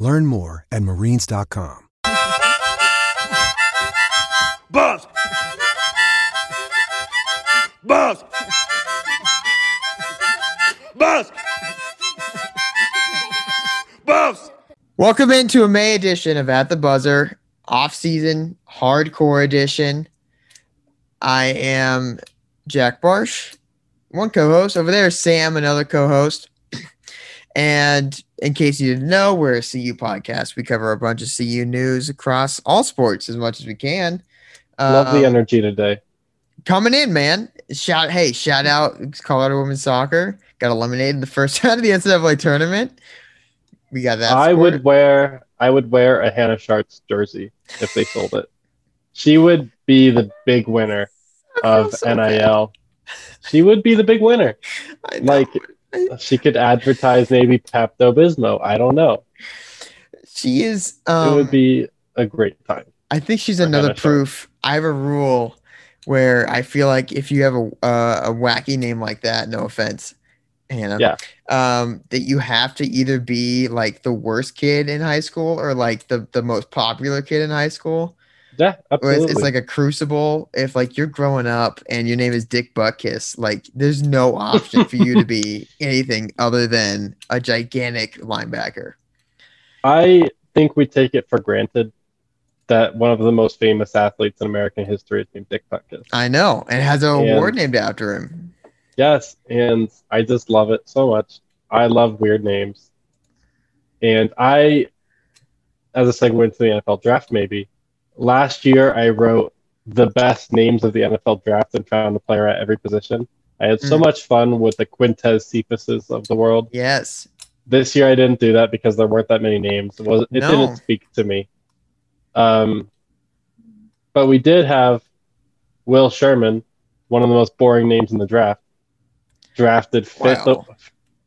Learn more at marines.com. Buzz! Buzz! Buzz! Buzz! Welcome into a May edition of At the Buzzer, off season, hardcore edition. I am Jack Barsh, one co host. Over there is Sam, another co host. And in case you didn't know, we're a CU podcast. We cover a bunch of CU news across all sports as much as we can. Love the Um, energy today. coming in, man. Shout, hey, shout out Colorado women's soccer. Got eliminated in the first round of the NCAA tournament. We got that. I scored. would wear I would wear a Hannah Sharts jersey if they sold it. She would be the big winner of so NIL. She would be the big winner. Like she could advertise maybe Pepto Bismol. I don't know. she is. It Um, would be a great time. I think she's another proof. I have a rule where I feel like if you have a uh, a wacky name like that, no offense, Hannah, Yeah. um, that you have to either be like the worst kid in high school or like the the most popular kid in high school. Yeah, absolutely. it's, it's like a crucible. If like you're growing up and your name is Dick Butkus, like there's no option for you to be anything other than a gigantic linebacker. I think we take it for granted that one of the most famous athletes in American history is named Dick Butkus. I know, and has an And- award named after him. Yes, and I just love it so much. I love weird names. And I, as a segue into the NFL draft, maybe, last year I wrote the best names of the NFL draft and found a player at every position. I had so Mm. much fun with the Quintez of the world. Yes, This year I didn't do that because there weren't that many names. It, was, it No. didn't speak to me. Um, but we did have Will Sherman, one of the most boring names in the draft, drafted fifth. Wow.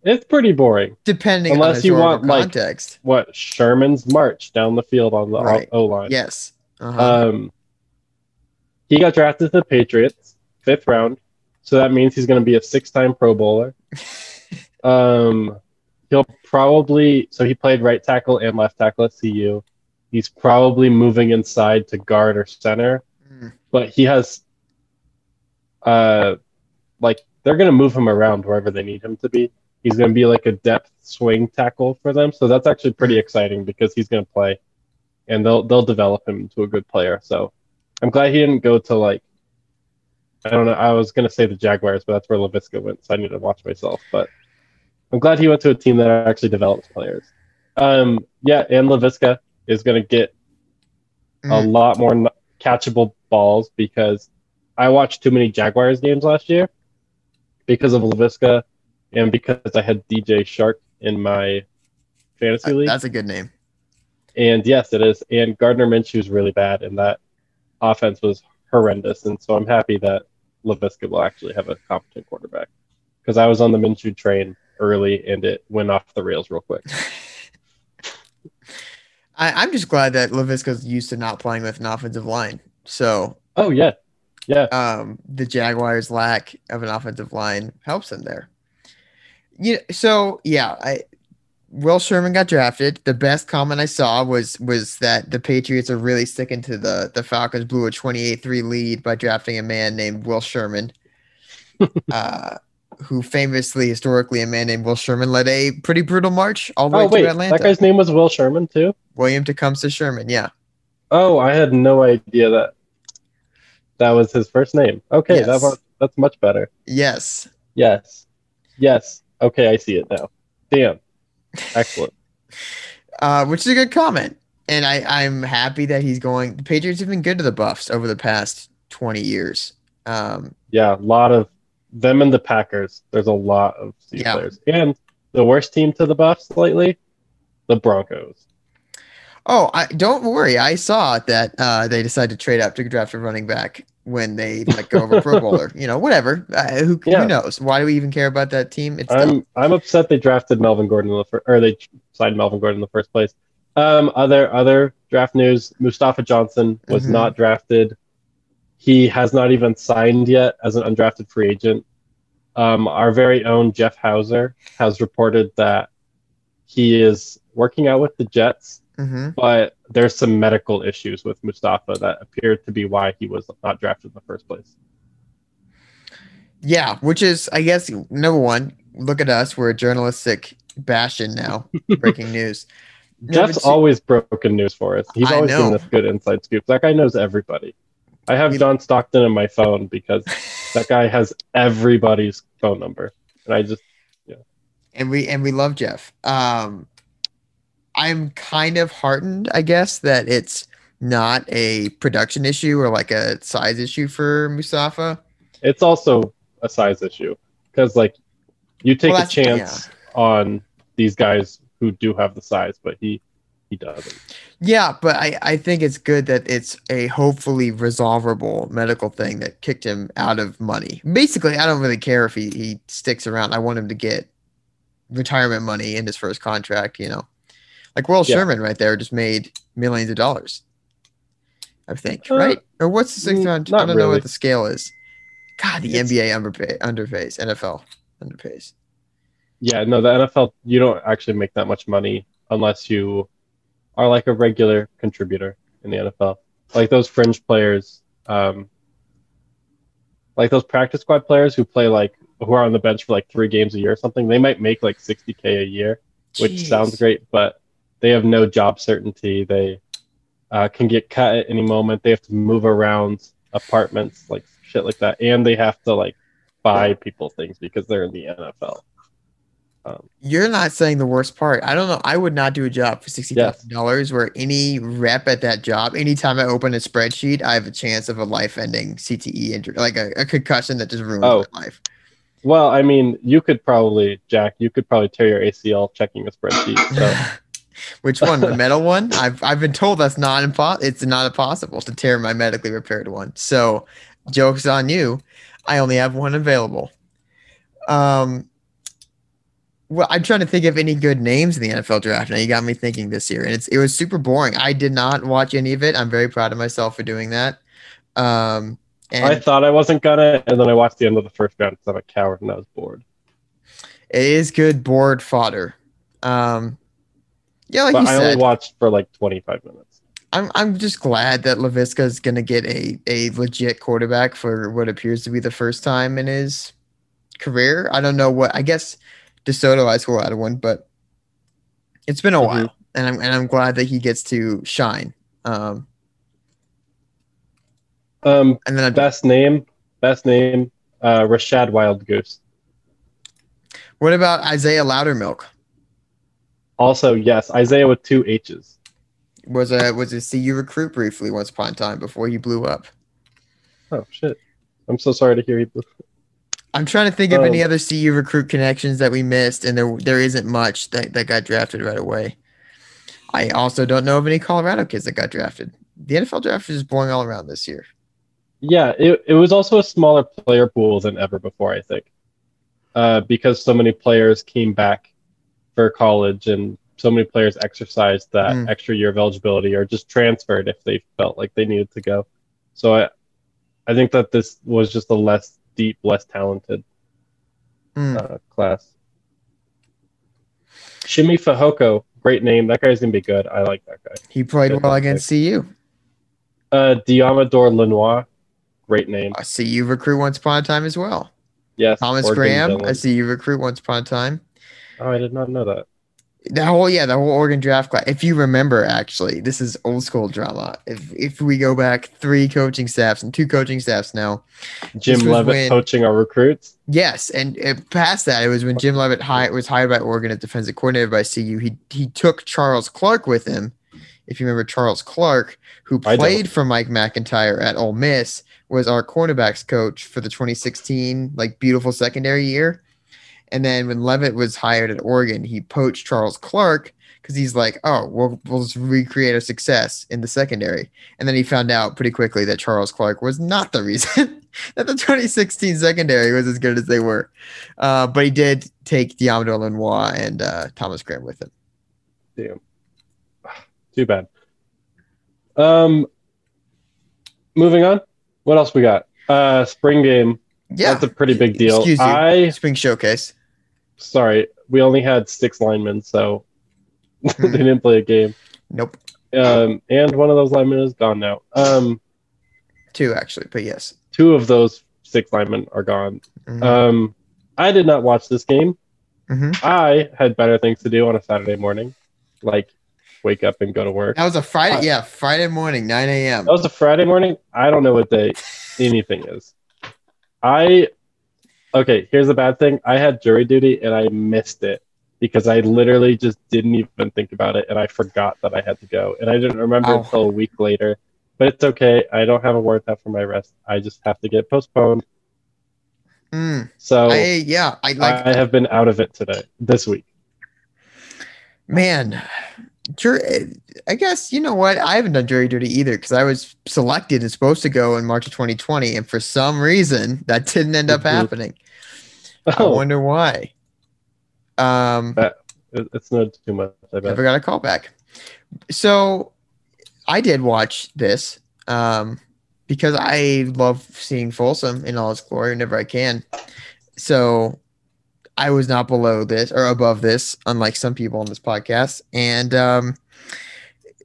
It's pretty boring. depending Unless on you want, like, context. What Sherman's march down the field on the Right. O line. Yes. Uh-huh. Um, he got drafted to the Patriots, fifth round. So that means he's going to be a six-time Pro Bowler. um, he'll probably so he played right tackle and left tackle at CU. He's probably moving inside to guard or center, Mm. but he has, uh, like they're going to move him around wherever they need him to be. He's going to be like a depth swing tackle for them, so that's actually pretty exciting because he's going to play, and they'll they'll develop him into a good player. So I'm glad he didn't go to like I don't know. I was gonna say the Jaguars, but that's where Laviska went, so I need to watch myself. But I'm glad he went to a team that actually develops players. Um, yeah, and Laviska is gonna get a Mm. lot more n- catchable balls because I watched too many Jaguars games last year because of Laviska and because I had DJ Chark in my fantasy league. That's a good name. And yes, it is. And Gardner Minshew is really bad, and that offense was horrendous. And so I'm happy that Laviska will actually have a competent quarterback because I was on the Minshew train early, and it went off the rails real quick. I, I'm just glad that Laviska's used to not playing with an offensive line. So Oh yeah, yeah. um, the Jaguars' lack of an offensive line helps them there. Yeah. So yeah, I Will Sherman got drafted. The best comment I saw was was that the Patriots are really sticking to the the Falcons blew a 28-3 lead by drafting a man named Will Sherman. uh, who famously, historically, a man named Will Sherman led a pretty brutal march all the way Oh wait, to Atlanta. that guy's name was Will Sherman too. William Tecumseh Sherman, yeah. Oh, I had no idea that that was his first name. Okay, Yes. that was, that's much better. Yes. Yes, yes. Okay, I see it now. Damn, excellent. uh, which is a good comment. And I, I'm happy that he's going. The Patriots have been good to the Buffs over the past 20 years. Um, Yeah, a lot of them and the Packers. There's a lot of C Yeah. players. And the worst team to the Buffs lately, the Broncos. Oh, I don't worry. I saw that uh, they decided to trade up to draft a running back when they let go of a Pro Bowler. You know, whatever. Uh, who, Yeah. who knows? Why do we even care about that team? It's. I'm I'm upset they drafted Melvin Gordon in the first, or they signed Melvin Gordon in the first place. Um, other other draft news: Mustafa Johnson was Mhm. not drafted. He has not even signed yet as an undrafted free agent. Um, our very own Jeff Hauser has reported that he is working out with the Jets, hmm but there's some medical issues with Mustafa that appear to be why he was not drafted in the first place. Yeah, which is, I guess, number one. Look at us. We're a journalistic bastion now. Breaking news. Jeff's two- always broken news for us. He's I always know. giving us good inside scoops. That guy knows everybody. I have John Stockton in my phone because that guy has everybody's phone number. And I just yeah. and we and we love Jeff. Um, I'm kind of heartened, I guess, that it's not a production issue or like a size issue for Mustafa. it's also a size issue. Because like you take Well, a chance on these guys who do have the size, but he he doesn't. Yeah, but I, I think it's good that it's a hopefully resolvable medical thing that kicked him out of money. Basically, I don't really care if he, he sticks around. I want him to get retirement money in his first contract, you know. Like Will Yeah. Sherman right there just made millions of dollars. I think, Uh, right? Or what's the sixth mm, round? I don't know what the scale is. God, the It's- NBA underpay, underpays, NFL underpays. Yeah, no, the NFL you don't actually make that much money unless you are like a regular contributor in the NFL. Like those fringe players, um, like those practice squad players who play like who are on the bench for like three games a year or something. They might make like 60k a year, which Jeez. sounds great, but they have no job certainty. They uh, can get cut at any moment. They have to move around apartments, like shit like that, and they have to like buy people things because they're in the NFL. Um, You're not saying the worst part. I don't know. I would not do a job for sixty thousand dollars where any rep at that job, anytime I open a spreadsheet, I have a chance of a life-ending CTE injury, like a, a concussion that just ruins Oh. my life. Well, I mean, you could probably, Jack, you could probably tear your ACL checking a spreadsheet. So Which one? The metal one? I've I've been told that's not impo- It's not impossible to tear my medically repaired one. So, jokes on you. I only have one available. Um. Well, I'm trying to think of any good names in the NFL draft. Now you got me thinking this year, and it's it was super boring. I did not watch any of it. I'm very proud of myself for doing that. Um, and I thought I wasn't gonna, and then I watched the end of the first round because I'm a coward and I was bored. it is good board fodder. Um, yeah, like but you I said, only watched for like 25 minutes. I'm I'm just glad that Laviska is going to get a a legit quarterback for what appears to be the first time in his career. I don't know what I guess DeSoto I score out of one, but it's been a Mhm. while, and I'm and I'm glad that he gets to shine. Um, Um, and then I, best name, best name, uh, Rachad Wildgoose. what about Isaiah Loudermilk? Also, yes, Isaiah with two H's. Was a was a CU recruit briefly once upon a time before he blew up. Oh shit! I'm so sorry to hear you. I'm trying to think of any Um, other CU recruit connections that we missed, and there there isn't much that, that got drafted right away. I also don't know of any Colorado kids that got drafted. The NFL draft is just blowing all around this year. Yeah, it, it was also a smaller player pool than ever before, I think, uh, because so many players came back for college and so many players exercised that Mm. extra year of eligibility or just transferred if they felt like they needed to go. So I, I think that this was just a less deep, less talented Hmm. uh, class. Shimi Fahoko, great name. That guy's gonna be good. I like that guy. He played Good well pick. against CU. Uh, Deommodore Lenoir, great name. I see you recruit once upon a time as well. Yes. Thomas Graham, I see you recruit once upon a time. Oh, I did not know that. The whole yeah, the whole Oregon draft class. If you remember, actually, this is old school drama. If if we go back three coaching staffs and two coaching staffs now, Jim Leavitt when- coaching our recruits. Yes, and uh, past that, it was when Jim Leavitt hi- was hired by Oregon as defensive coordinator by CU. He he took Charles Clark with him. If you remember Charles Clark, who played for Mike MacIntyre at Ole Miss, was our cornerbacks coach for the 2016 like beautiful secondary year. And then when Leavitt was hired at Oregon, he poached Charles Clark because he's like, oh, we'll we'll just recreate a success in the secondary, and then he found out pretty quickly that Charles Clark was not the reason that the 2016 secondary was as good as they were. Uh, but he did take Deommodore Lenoir and uh, Thomas Graham with him. Damn. Too bad. Um, moving on. What else we got? Uh, spring game. Yeah, That's a pretty big deal. Excuse you. I Spring showcase. Sorry, we only had six linemen, so Hmm. they didn't play a game. Nope, Um, and one of those linemen is gone now. Um, two actually, but yes. two of those six linemen are gone. Mhm. Um, I did not watch this game. Mhm. I had better things to do on a Saturday morning, like wake up and go to work. That was a Friday. Uh, yeah, Friday morning, 9 a.m. That was a Friday morning. I don't know what day anything is. I okay. Here's the bad thing. I had jury duty and I missed it because I literally just didn't even think about it and I forgot that I had to go and I didn't remember Ow. until a week later. But it's okay. I don't have a warrant out for my arrest. I just have to get postponed. Mm, So I yeah, I like I have been out of it today this week. man. Jury, I guess you know what? I haven't done jury duty either because I was selected and supposed to go in March of 2020, and for some reason that didn't end up Mhm. happening. I Oh, wonder why. Um, it- it's not too much. I bet. never got a call back. So I did watch this um, because I love seeing Folsom in all its glory whenever I can. So I was not below this or above this, unlike some people on this podcast. And um,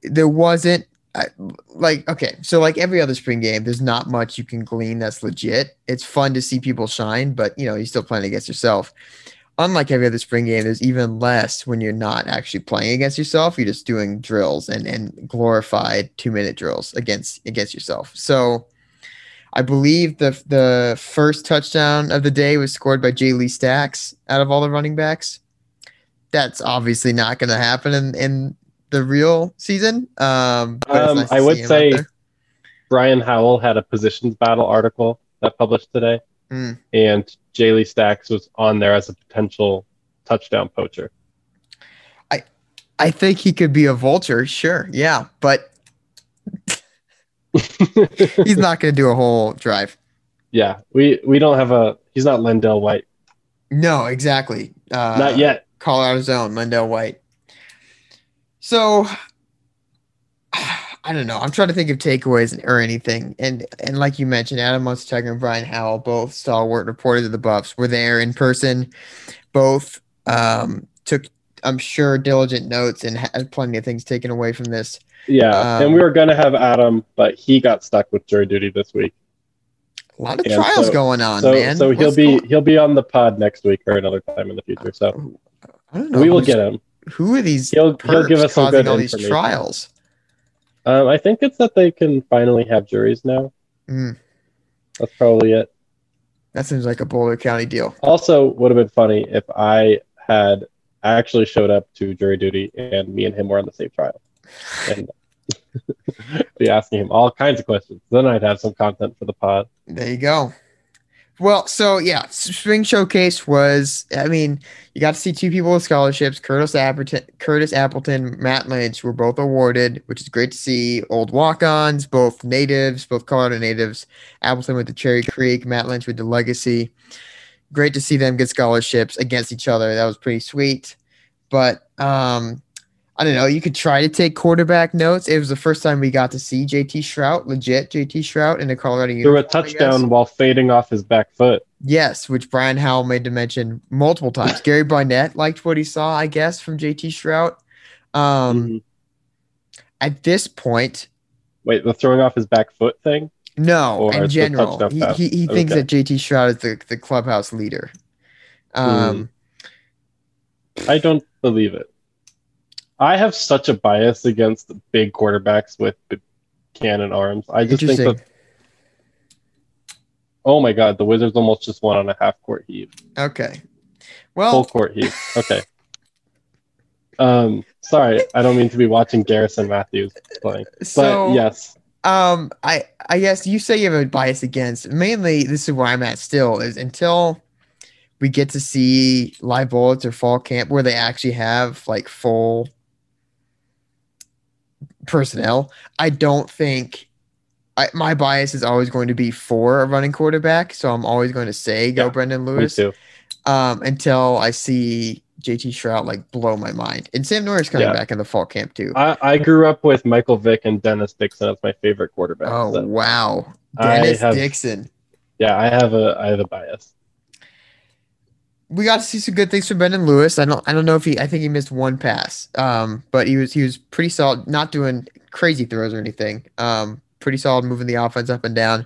there wasn't like okay, so like every other spring game, there's not much you can glean that's legit. It's fun to see people shine, but you know you're still playing against yourself. Unlike every other spring game, there's even less when you're not actually playing against yourself. You're just doing drills and and glorified two minute drills against against yourself. So. I believe the the first touchdown of the day was scored by Jayle Stacks out of all the running backs. That's obviously not going to happen in, in the real season. Um, Um, nice I would see him out say- Brian Howell had a positions battle article that published today, Mm. and Jayle Stacks was on there as a potential touchdown poacher. I I think he could be a vulture, sure, yeah, but he's not going to do a whole drive. yeah, we we don't have a. He's not LenDale White, No, exactly. Uh, not yet. Colorado's own LenDale White. So I don't know. I'm trying to think of takeaways or anything. And and like you mentioned, Adam Munsterteger and Brian Howell, both stalwart reporters of the Buffs, were there in person. Both um, took, I'm sure, diligent notes and had plenty of things taken away from this. Yeah, Um, and we were gonna have Adam, but he got stuck with jury duty this week. A lot of Yeah, trials so- going on, so man. so he'll What's be going- he'll be on the pod next week or another time in the future. So I don't know. we will get him. Who are these? He'll he'll give us some good all these trials. Um, I think it's that they can finally have juries now. Mm, That's probably it. that seems like a Boulder County deal. Also, would have been funny if I had actually showed up to jury duty and me and him were on the same trial, and be asking him all kinds of questions. Then I'd have some content for the pod. There you go. Well, so yeah, spring showcase was. I mean, you got to see two people with scholarships: Curtis Appleton, Curtis Appleton, Matt Lynch were both awarded, which is great to see. Old walk-ons, both natives, both Colorado natives. Appleton with the Cherry Creek, Matt Lynch with the Legacy. Great to see them get scholarships against each other. That was pretty sweet. But um, I don't know. You could try to take quarterback notes. It was the first time we got to see JT Shrout, legit JT Shrout in the Colorado Threw a uniform, guess. touchdown while fading off his back foot. Yes, which Brian Howell made to mention multiple times. Gary Barnett liked what he saw, I guess, from JT Shrout. Um, Mhm. At this point, Wait, the throwing off his back foot thing? no, in general, he, he, he thinks that JT Shrout is the, the clubhouse leader. Um, I don't believe it. I have such a bias against big quarterbacks with cannon arms. I just think that. Oh my god, the Wizards almost just won on a half court heave. Okay. Well, full court heave. Okay. Um, sorry, I don't mean to be watching Garrison Matthews playing, but so yes, Um, I I guess you say you have a bias against. Mainly, this is where I'm at. Still, is until we get to see live bullets or fall camp where they actually have like full personnel. I don't think I, my bias is always going to be for a running quarterback, so I'm always going to say go Yeah, Brendon Lewis um, until I see JT Shrout like blow my mind. And Sam Norris coming Yeah. back in the fall camp too. I, I grew up with Michael Vick and Dennis Dixon as my favorite quarterback. oh So, wow, Dennis have- Dixon. yeah, I have a I have a bias. We got to see some good things from Brendon Lewis. I don't I don't know if he I think he missed one pass. Um, but he was he was pretty solid, not doing crazy throws or anything. Um, pretty solid moving the offense up and down.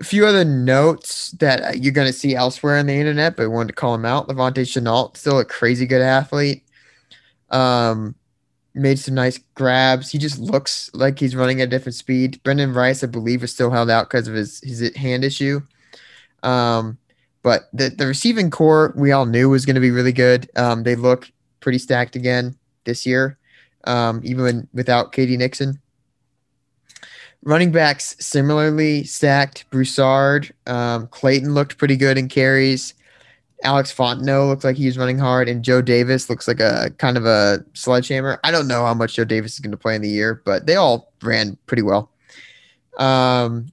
A few other notes that you're going to see elsewhere on the internet, but I wanted to call him out. La'Vontae Shenault, still a crazy good athlete. Um, made some nice grabs. He just looks like he's running at a different speed. Brenden Rice, I believe, is still held out because of his his hand issue. Um, but the, the receiving core we all knew was going to be really good. Um, they look pretty stacked again this year, um, even when, without K.D. Nixon. Running backs similarly stacked. Broussard, um, Clayton looked pretty good in carries. Alex Fontenot looks like he was running hard, and Joe Davis looks like a kind of a sledgehammer. I don't know how much Joe Davis is going to play in the year, but they all ran pretty well. Um,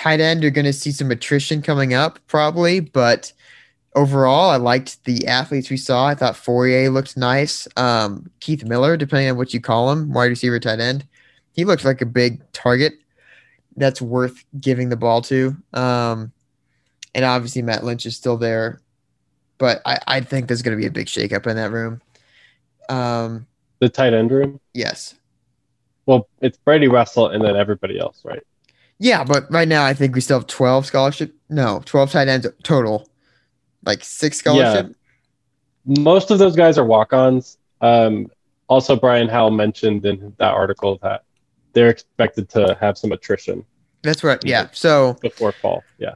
tight end, you're going to see some attrition coming up probably, but overall, I liked the athletes we saw. I thought Fourier looked nice. Um, Keith Miller, depending on what you call him, wide receiver, tight end, he looks like a big target that's worth giving the ball to. Um, and obviously, Matt Lynch is still there, but I, I think there's going to be a big shakeup in that room. Um, The tight end room. yes. Well, it's Brady Russell and then everybody else, right? Yeah, but right now I think we still have 12 scholarship. No, 12 tight ends total. Like six scholarship. Most of those guys are walk-ons. Um, also, Brian Howell mentioned in that article that they're expected to have some attrition That's right. Yeah. So, before fall. Yeah.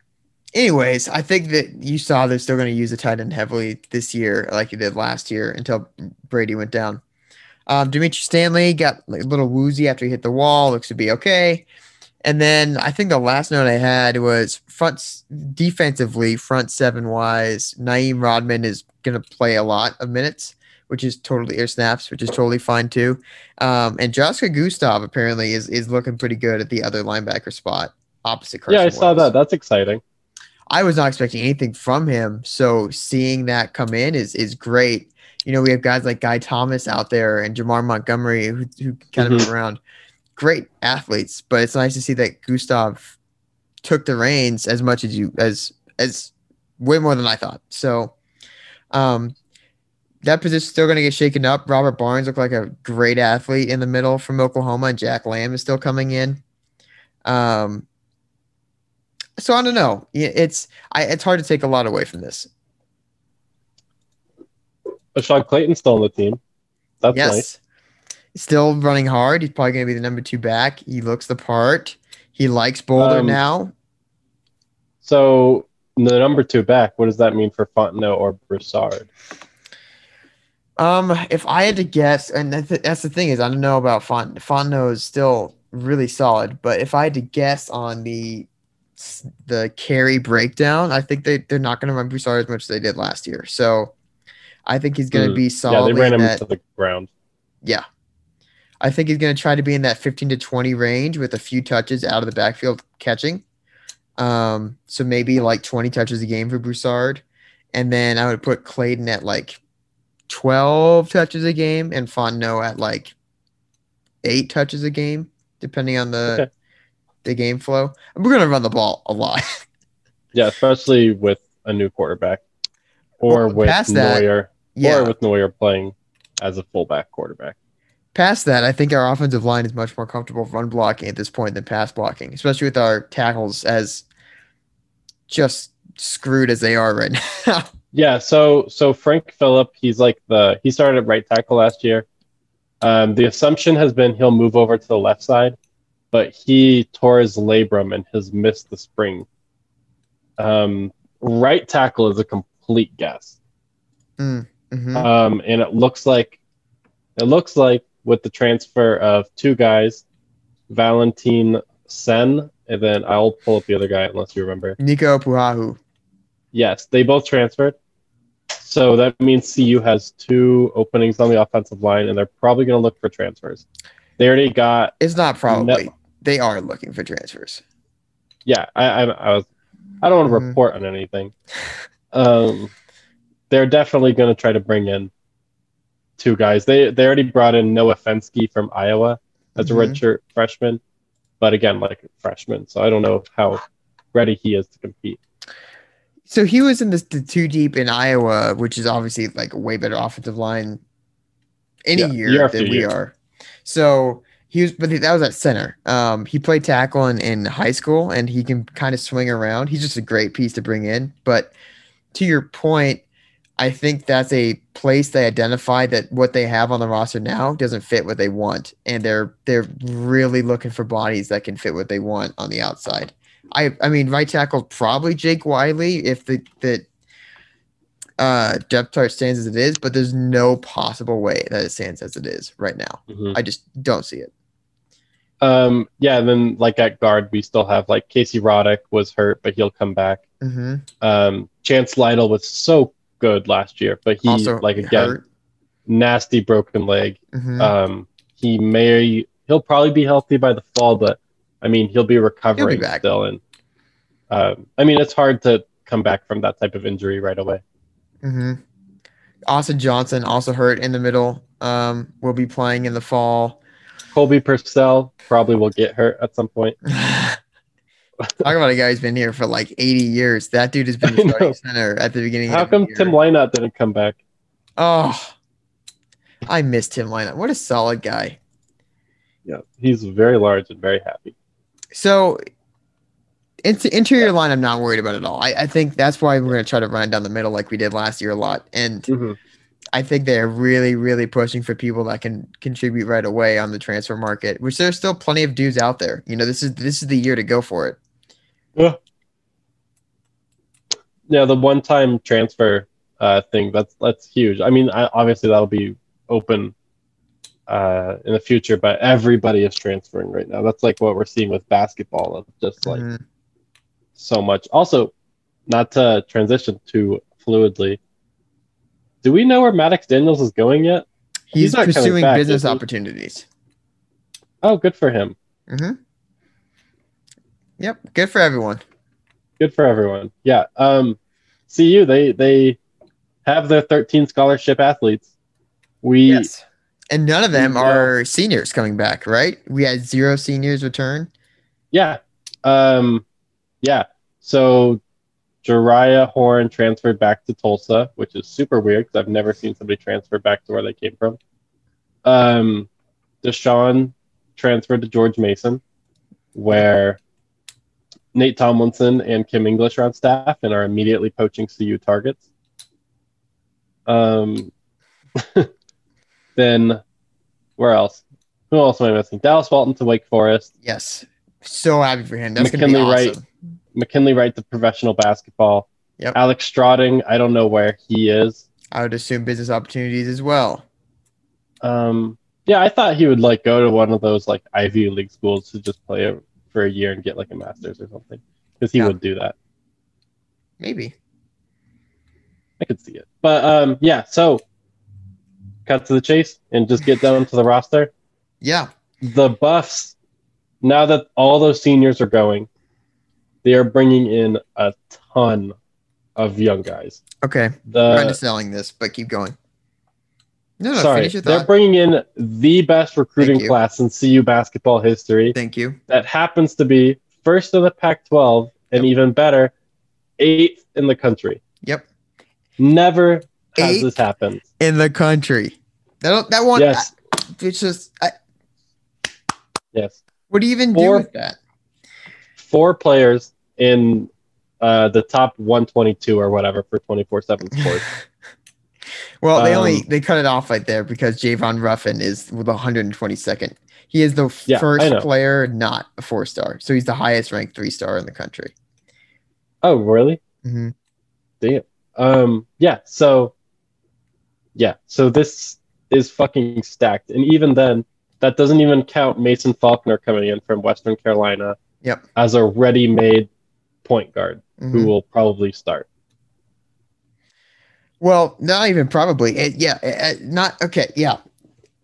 anyways, I think that you saw they're still going to use the tight end heavily this year, like you did last year until Brady went down. Um, Dimitri Stanley got a little woozy after he hit the wall. Looks to be okay. And then I think the last note I had was front defensively, front seven wise. Naeem Rodman is going to play a lot of minutes, which is totally air snaps, which is totally fine too. Um, and Joshka Gustav apparently is is looking pretty good at the other linebacker spot opposite. Carson yeah, I saw Wentz. that. That's exciting. I was not expecting anything from him. So seeing that come in is is great. You know, we have guys like Guy Thomas out there and Jamar Montgomery who, who kind of move around. Great athletes, but it's nice to see that Gustav took the reins as much as you as as way more than I thought. So um that position's still going to get shaken up. Robert Barnes looked like a great athlete in the middle from Oklahoma, and Jack Lamb is still coming in. Um, so I don't know. It's I, it's hard to take a lot away from this. But Sean Clayton's still on the team. That's yes, nice. Still running hard. He's probably going to be the number two back. He looks the part. He likes Boulder Um, now. So the number two back, what does that mean for Fontenot or Broussard? Um, if I had to guess, and that's the, that's the thing is, I don't know about Font. Fontenot is still really solid, but if I had to guess on the the carry breakdown, I think they they're not going to run Broussard as much as they did last year. So I think he's going to Hmm. be Yeah, solid. they ran him into the ground. yeah, I think he's going to try to be in that 15 to 20 range with a few touches out of the backfield catching. Um, so maybe like 20 touches a game for Broussard, and then I would put Clayton at like 12 touches a game and Fontenot at like eight touches a game, depending on the Okay. the game flow. We're gonna run the ball a lot. Yeah, especially with a new quarterback. Or Well, with past that, Noyer. yeah. Or with Noyer playing as a fullback quarterback. Past that, I think our offensive line is much more comfortable run blocking at this point than pass blocking, especially with our tackles as just screwed as they are right now. Yeah, so so Frank Fillip, he's like the he started at right tackle last year. Um, the assumption has been he'll move over to the left side, but he tore his labrum and has missed the spring. Um, right tackle is a complete guess, Mhm. um, and it looks like it looks like with the transfer of two guys, Valentin Senn, and then I'll pull up the other guy unless you remember. Nico Puahu. Yes, they both transferred. So that means CU has two openings on the offensive line, and they're probably going to look for transfers. They already got, It's not probably. No. They are looking for transfers. yeah. I, I, I was, I don't want to Mhm. report on anything. Um, they're definitely going to try to bring in two guys. They they already brought in Noah Fenske from Iowa as a Mhm. redshirt freshman, but again, like freshman, so I don't know how ready he is to compete. So he was in this the two deep in Iowa, which is obviously like a way better offensive line any Yeah, year, year than we year. are. So he was, but that was at center. Um, he played tackle in, in high school, and he can kind of swing around. He's just a great piece to bring in. But to your point, I think that's a place they identified that what they have on the roster now doesn't fit what they want, and they're they're really looking for bodies that can fit what they want on the outside. I I mean, right tackle probably Jake Wiley if the the uh depth chart stands as it is, but there's no possible way that it stands as it is right now. Mhm. I just don't see it. Um, yeah, and then like at guard, we still have like Casey Roddick was hurt, but he'll come back. Mm-hmm. Um, Chance Lytle was so good last year, but he also, like again hurt. nasty broken leg. Mhm. Um, he may he'll probably be healthy by the fall, but I mean he'll be recovering back. still. And um, I mean it's hard to come back from that type of injury right away. Mm-hmm. Austin Johnson also hurt in the middle. Um, will be playing in the fall. Colby Pursell probably will get hurt at some point. Talk about a guy who's been here for like 80 years. That dude has been starting center at the beginning. How of the come. Tim Lynott didn't come back? Oh, I miss Tim Lynott. What a solid guy. Yeah, he's very large and very happy. So, int- interior line, I'm not worried about at all. I, I think that's why we're going to try to run down the middle like we did last year a lot. And Mhm. I think they're really, really pushing for people that can contribute right away on the transfer market, which there's still plenty of dudes out there. You know, this is this is the year to go for it. Yeah. Yeah, the one-time transfer uh, thing that's that's huge. I mean, I, obviously that'll be open uh, in the future, but everybody is transferring right now. That's like what we're seeing with basketball, of just like Mhm. so much. Also, not to transition too fluidly. Do we know where Maddox Daniels is going yet? He's, He's pursuing back, business opportunities. Oh, good for him. hmm Yep, good for everyone. Good for everyone. Yeah. Um, CU they they have their 13 scholarship athletes. We Yes. And none of them are seniors coming back, right? We had zero seniors return. Yeah. Um, yeah. So Jeriah Horne transferred back to Tulsa, which is super weird because I've never seen somebody transfer back to where they came from. Um, Deshaun transferred to George Mason, where Nate Tomlinson and Kim English are on staff and are immediately poaching CU targets. Um, then where else? Who else am I missing? Dallas Walton to Wake Forest. Yes. So happy for him. That's going to be McKinley Wright. awesome. McKinley Wright to professional basketball. Yep. Alex Strating, I don't know where he is. I would assume business opportunities as well. Um, yeah, I thought he would like go to one of those like Ivy League schools to just play a, for a year and get like a master's or something, because he Yeah. would do that. Maybe. I could see it. But um, yeah, so cut to the chase and just get down to the roster. Yeah. The Buffs, now that all those seniors are going, they are bringing in a ton of young guys. Okay. The I'm kind of selling this, but keep going. No, no, Sorry, finish your they're bringing in the best recruiting class in CU basketball history. Thank you. That happens to be first in the Pac-12 and Yep. even better, eighth in the country. Yep. Never has Eighth? this happened. In the country. That that one. Yes. I- it's just. I, Yes, what do you even Four- do with that? four players in uh, the top 122 or whatever for 24/7 Sports. Well, they only Um, they cut it off right there because Javon Ruffin is the 122nd. He is the Yeah, first player not a four star, so he's the highest ranked three star in the country. oh, really? hmm Damn. Um, yeah, so yeah, so this is fucking stacked. And even then, that doesn't even count Mason Faulkner coming in from Western Carolina Yep. as a ready made point guard who Mhm. will probably start. Well, not even probably. It, yeah, uh, not okay. Yeah.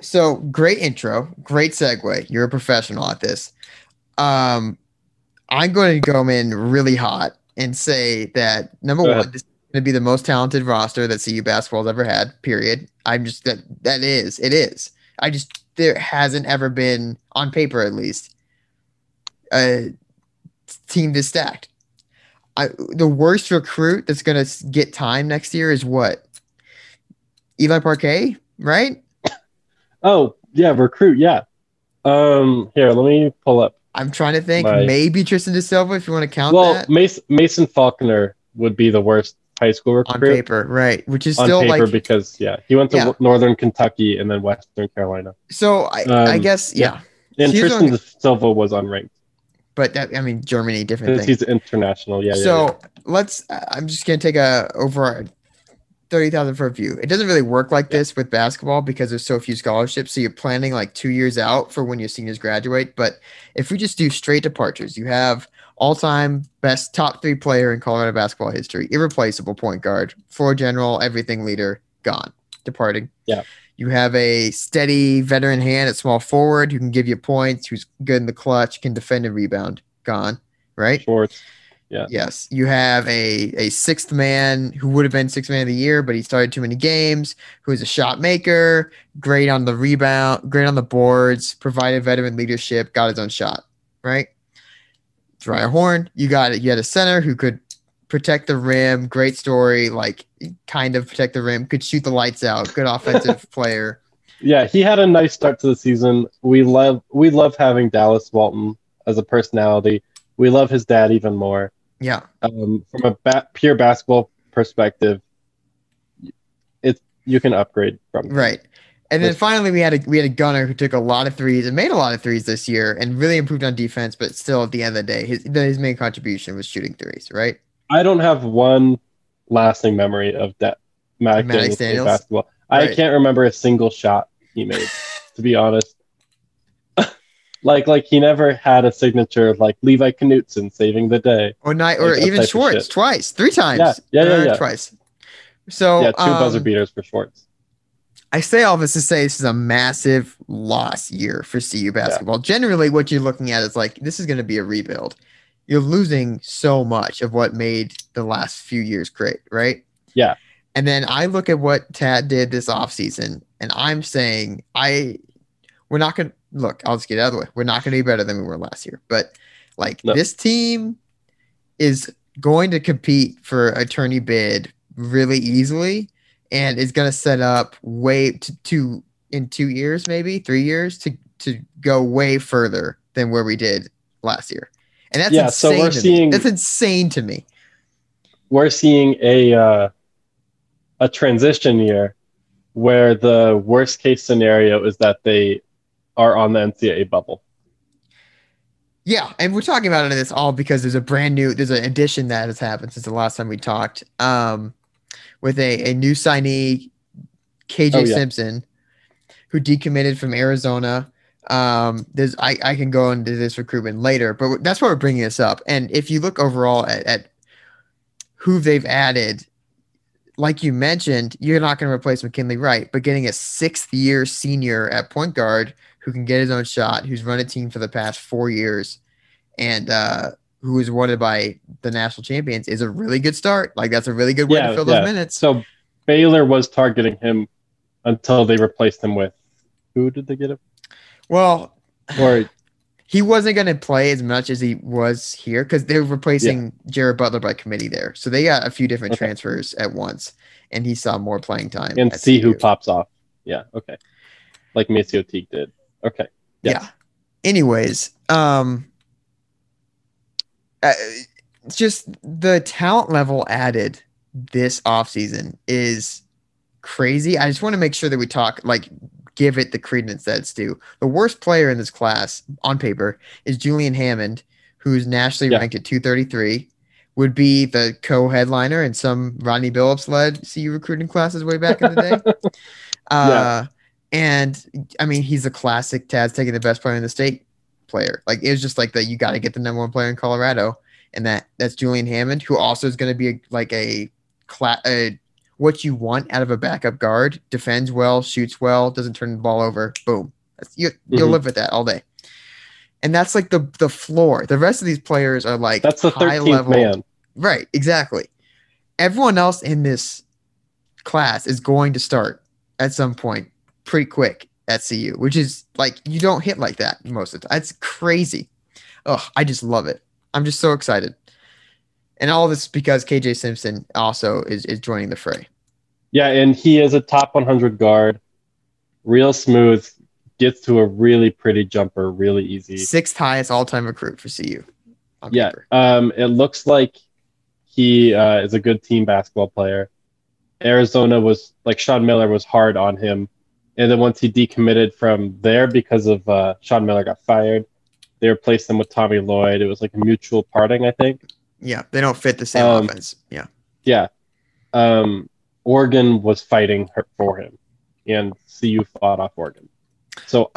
So great intro, great segue. You're a professional at this. Um, I'm going to go in really hot and say that number one, this is going to be the most talented roster that CU basketball's ever had. Period. I'm just that that is it is. I just there hasn't ever been on paper at least a team this stacked. I, the worst recruit that's going to get time next year is what? Eli Parquet, right? Oh yeah, recruit. Yeah. Um. Here, let me pull up. I'm trying to think. Right. Maybe Tristan da Silva, if you want to count Well, that Mason, Mason Faulkner would be the worst high school recruit on paper, right? Which is on still paper like because yeah, he went to Yeah. Northern Kentucky and then Western Carolina. so. I, I Um, guess yeah, And He's Tristan on- De Silva was unranked but that, I mean Germany different because thing. he's international. Yeah. yeah, so yeah. let's. I'm just gonna take a over thirty thousand foot view. It doesn't really work like this with basketball because there's so few scholarships. So you're planning like two years out for when your seniors graduate. But if we just do straight departures, you have all time best top three player in Colorado basketball history, irreplaceable point guard, floor general, everything leader, gone, departing. Yeah. You have a steady veteran hand at small forward who can give you points, who's good in the clutch, can defend and rebound, gone, right? Schwartz. Yeah. Yes, you have a a sixth man who would have been sixth man of the year, but he started too many games. Who is a shot maker, great on the rebound, great on the boards, provided veteran leadership, got his own shot. Right, Dryer Horn, you got it. You had a center who could protect the rim. Great story, like kind of protect the rim, could shoot the lights out. Good offensive player. Yeah, he had a nice start to the season. We love we love having Dallas Walton as a personality. We love his dad even more. Yeah, Um, from a ba- pure basketball perspective, it's you can upgrade from. Right. And then finally, we had a we had a gunner who took a lot of threes and made a lot of threes this year, and really improved on defense. But still, at the end of the day, his his main contribution was shooting threes. Right. I don't have one lasting memory of that Matt Maddox Daniels Daniels? basketball. I can't remember a single shot he made, to be honest. like like he never had a signature like Levi Knutson saving the day. Or night or Like even Schwartz twice, three times. Yeah, yeah, yeah, yeah. twice. So yeah, two buzzer um, beaters for Schwartz. I say all this to say this is a massive loss year for CU basketball. Generally, what you're looking at is like this is going to be a rebuild. You're losing so much of what made the last few years great, right? Yeah. And then I look at what Tad did this offseason, and I'm saying I we're not gonna look, I'll just get out of the way. We're not gonna be better than we were last year. But like No. this team is going to compete for attorney bid really easily and is going to set up way to, to in two years, maybe three years to to go way further than where we did last year. And that's Yeah, so insane we're to me. seeing- That's insane to me. We're seeing a uh, a transition year where the worst case scenario is that they are on the NCAA bubble. Yeah, and we're talking about it in this all because there's a brand new there's an addition that has happened since the last time we talked. Um, with a, a new signee, KJ Oh, yeah. Simpson, who decommitted from Arizona. Um, there's I, I can go into this recruitment later, but that's why we're bringing this up. And if you look overall at, at who they've added, like you mentioned, you're not going to replace McKinley Wright, but getting a sixth year senior at point guard who can get his own shot, who's run a team for the past four years, and uh, who was awarded by the national champions is a really good start. Like that's a really good way Yeah, to fill yeah. those minutes. So Baylor was targeting him until they replaced him with who did they get him? Well, Or he wasn't going to play as much as he was here because they're replacing Jared Butler by committee there. So they got a few different Okay. transfers at once, and he saw more playing time. and see who pops off. Yeah, okay. Like Maceo Teague did. Okay. Yes. Yeah. Anyways, um, uh, just the talent level added this offseason is crazy. I just want to make sure that we talk like give it the credence that it's due. The worst player in this class on paper is Julian Hammond, who's nationally Yeah. ranked at 233. Would be the co-headliner in some Rodney Billups led CU recruiting classes way back in the day. uh, and I mean, he's a classic Taz taking the best player in the state player. Like it was just like that. You got to get the number one player in Colorado, and that that's Julian Hammond, who also is going to be a, like a, cla- a what you want out of a backup guard. Defends well, shoots well, doesn't turn the ball over. Boom. That's, you, You'll Mhm. live with that all day. And that's like the the floor. The rest of these players are like That's the high 13th level. man. Right, exactly. Everyone else in this class is going to start at some point pretty quick at CU, which is like you don't hit like that most of the time. It's crazy. Oh, I just love it. I'm just so excited. And all this because KJ Simpson also is, is joining the fray. Yeah, and he is a top 100 guard, real smooth, gets to a really pretty jumper really easy. Sixth highest all time recruit for CU. Yeah, um, it looks like he uh, is a good team basketball player. Arizona was like Sean Miller was hard on him, and then once he decommitted from there because of uh, Sean Miller got fired, they replaced him with Tommy Lloyd. It was like a mutual parting, I think. Yeah, they don't fit the same Um, offense. Yeah. Yeah, um, Oregon was fighting her, for him, and CU fought off Oregon. So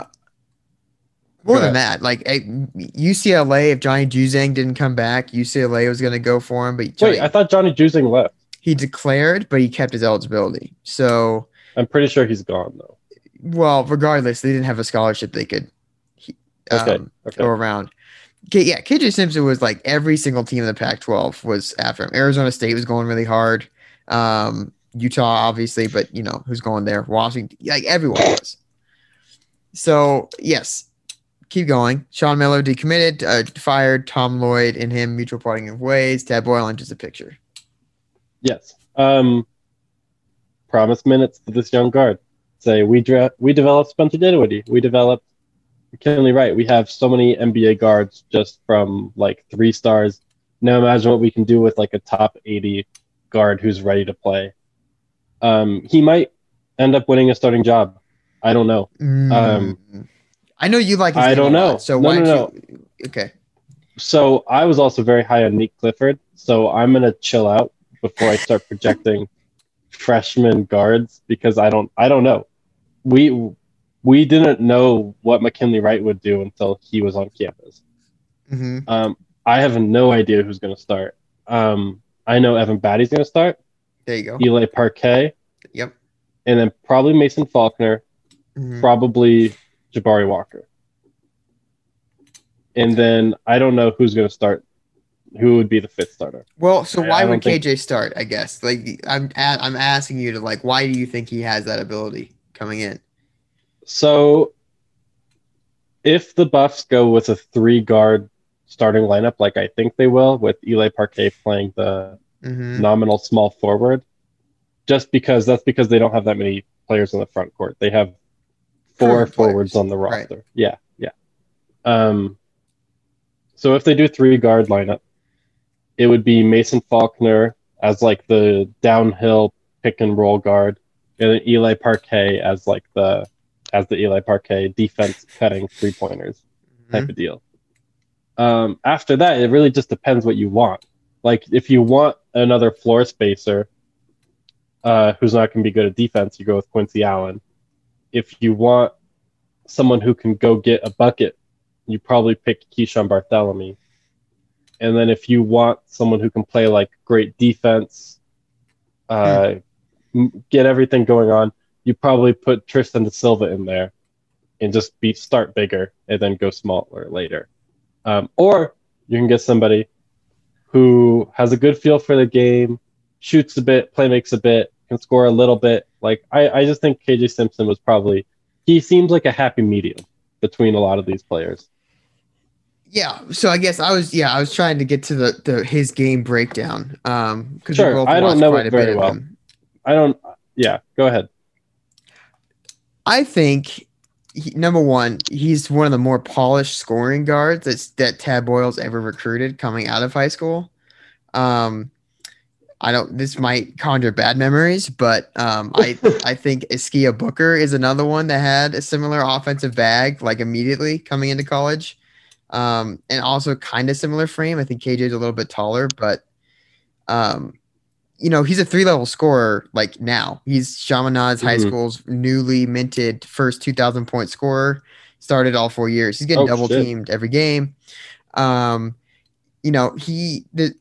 More Go than that, like eh, UCLA, if Johnny Juzang didn't come back, UCLA was going to go for him, but Johnny, wait, I thought Johnny Juzang left. he declared, but he kept his eligibility. So, I'm pretty sure he's gone though. well, regardless, they didn't have a scholarship they could he- Okay, um, okay. go around. K- yeah, KJ Simpson was like every single team in the Pac-12 was after him. Arizona State was going really hard. Um, Utah, obviously, but you know who's going there? Washington, like everyone was. So yes, keep going. Sean Miller decommitted, uh, fired. Tom Lloyd and him mutual parting of ways. Tad Boyle just a picture. Yes. Um, promise minutes to this young guard. Say we dra- we developed Spencer Dinwiddie. We developed McKinley Wright. We have so many NBA guards just from like three stars. Now imagine what we can do with like a top 80 guard who's ready to play. Um, he might end up winning a starting job. I don't know. Um, Mm. I know you like. I don't a lot, know. So No, why no, don't you? Okay. So I was also very high on Nique Clifford. So I'm gonna chill out before I start projecting freshman guards because I don't I don't know. We we didn't know what McKinley Wright would do until he was on campus. hmm Um, I have no idea who's gonna start. Um, I know Evan Battey's gonna start, There you go. Eli Parquet, Yep. and then probably Mason Faulkner, Mhm. probably Jabari Walker. And then I don't know who's gonna start. Who would be the fifth starter? Well, so I- why I would don't think- KJ start? I guess like I'm a- I'm asking you to like why do you think he has that ability coming in? So, if the Buffs go with a three guard starting lineup, like I think they will, with Eli Parquet playing the hmm nominal small forward, just because that's because they don't have that many players in the front court. They have four Proven players, forwards on the right. roster. Yeah, yeah. Um, so if they do three guard lineup, it would be Mason Faulkner as like the downhill pick and roll guard, and then Eli Parquet as like the as the Eli Parquet defense cutting three pointers type of deal. Um, after that, it really just depends what you want. Like if you want another floor spacer uh, who's not going to be good at defense, you go with Quincy Allen. If you want someone who can go get a bucket, you probably pick Keeshawn Barthelemy. And then if you want someone who can play like great defense, uh, get everything going on, you probably put Tristan da Silva in there and just be start bigger and then go smaller later. Um, or you can get somebody who has a good feel for the game, shoots a bit, play makes a bit, can score a little bit. Like I, I just think KJ Simpson was probably he seems like a happy medium between a lot of these players. Yeah, so I guess I was yeah I was trying to get to the, the his game breakdown um because Sure, I don't know it very well. I don't. Yeah, go ahead. I think he, number one, he's one of the more polished scoring guards that's, that Tad Boyle's ever recruited coming out of high school. Um, I don't. This might conjure bad memories, but um, I I think Askia Booker is another one that had a similar offensive bag like immediately coming into college, um, and also kind of similar frame. I think KJ's a little bit taller, but um, you know, he's a three level scorer like now. He's Chaminade High Mhm. School's newly minted first 2,000 point scorer. Started all four years. He's getting Oh, double shit. teamed every game. Um, you know, he, the,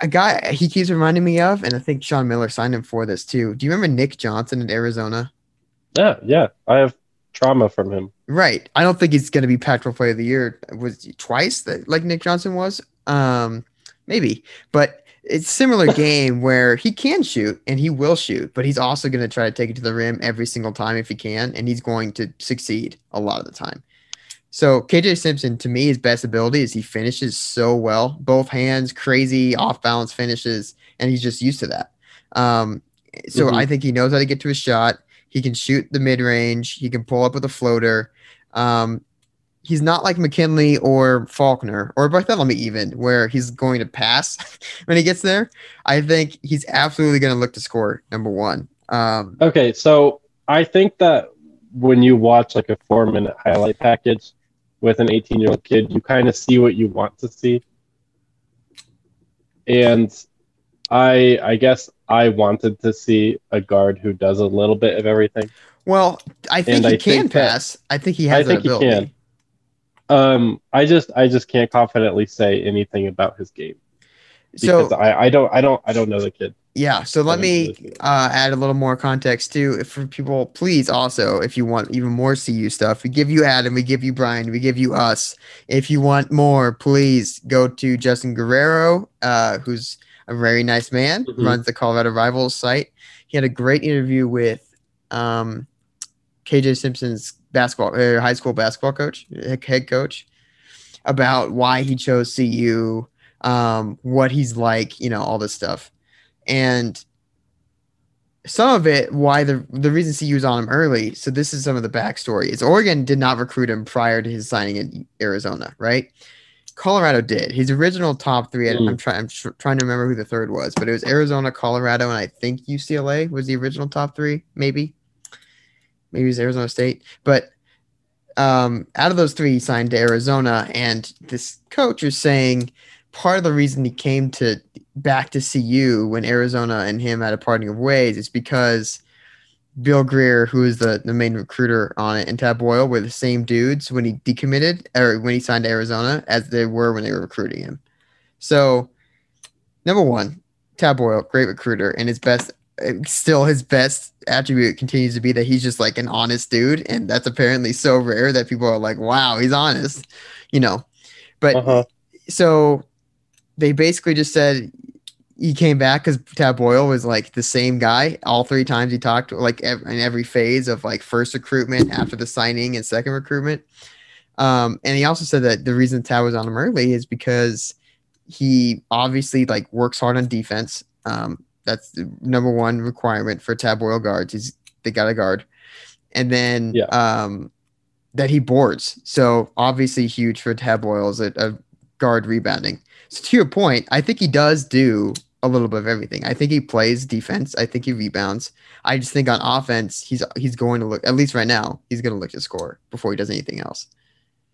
a guy he keeps reminding me of, and I think Sean Miller signed him for this too. Do you remember Nick Johnson in Arizona? Yeah, yeah. I have trauma from him. Right. I don't think he's going to be Pac-12 Player of the Year. Was twice that like Nick Johnson was? Um, maybe, but it's similar game where he can shoot and he will shoot, but he's also going to try to take it to the rim every single time if he can, and he's going to succeed a lot of the time. So KJ Simpson, to me, his best ability is he finishes so well, both hands, crazy off balance finishes, and he's just used to that. Um, so Mhm. I think he knows how to get to his shot. He can shoot the mid range. He can pull up with a floater. Um, he's not like McKinley or Faulkner or Barthelemy even, where he's going to pass when he gets there. I think he's absolutely going to look to score. Number one. Um, Okay, so I think that when you watch like a four minute highlight package with an 18 year old kid, you kind of see what you want to see. And I I guess I wanted to see a guard who does a little bit of everything. well, I think And he I can think that- pass. I think he I has that think he ability. can. Um I just I just can't confidently say anything about his game because So I, I don't I don't I don't know the kid. yeah, so let I don't know me uh, add a little more context too if for people. Please also, if you want even more CU stuff, we give you Adam, we give you Brian, we give you us. If you want more, please go to Justin Guerrero, uh, who's a very nice man, Mhm. runs the Colorado Rivals site. He had a great interview with um, KJ Simpson's basketball, uh, high school basketball coach, head coach, about why he chose CU, um, what he's like, you know, all this stuff, and some of it why the the reason CU was on him early. So this is some of the backstory. Is Oregon did not recruit him prior to his signing in Arizona, right? Colorado did. His original top three. Mm. I'm trying. I'm tr- trying to remember who the third was, but it was Arizona, Colorado, and I think UCLA was the original top three. Maybe, maybe it was Arizona State. But um, out of those three, he signed to Arizona, and this coach is saying part of the reason he came to back to CU when Arizona and him had a parting of ways is because Bill Grier, who is the, the main recruiter on it, and Tad Boyle were the same dudes when he decommitted or when he signed to Arizona as they were when they were recruiting him. So, number one, Tad Boyle, great recruiter, and his best, still his best attribute continues to be that he's just like an honest dude, and that's apparently so rare that people are like, "Wow, he's honest," you know. But Uh-huh. so they basically just said he came back because Tad Boyle was like the same guy all three times he talked, like ev- in every phase of like first recruitment, after the signing, and second recruitment. Um, and he also said that the reason Tad was on him early is because he obviously like works hard on defense. Um, that's the number one requirement for Tad Boyle guards. He's they got a guard, and then Yeah. um, that he boards. So obviously huge for Tad Boyle as a, a guard rebounding. So to your point, I think he does do a little bit of everything. I think he plays defense. I think he rebounds. I just think on offense, he's he's going to look at least right now. He's going to look to score before he does anything else.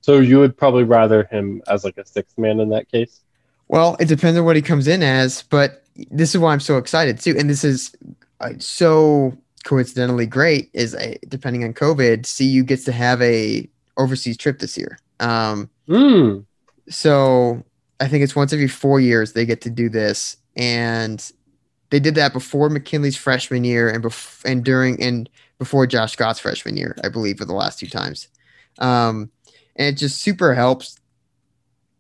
So you would probably rather him as like a sixth man in that case? Well, it depends on what he comes in as, but this is why I'm so excited too. And this is uh, so coincidentally great. Is uh, depending on COVID, CU gets to have a overseas trip this year. Um, Hmm. so I think it's once every four years they get to do this, and they did that before McKinley's freshman year and bef- and during and before Josh Scott's freshman year, I believe, for the last two times. Um, and it just super helps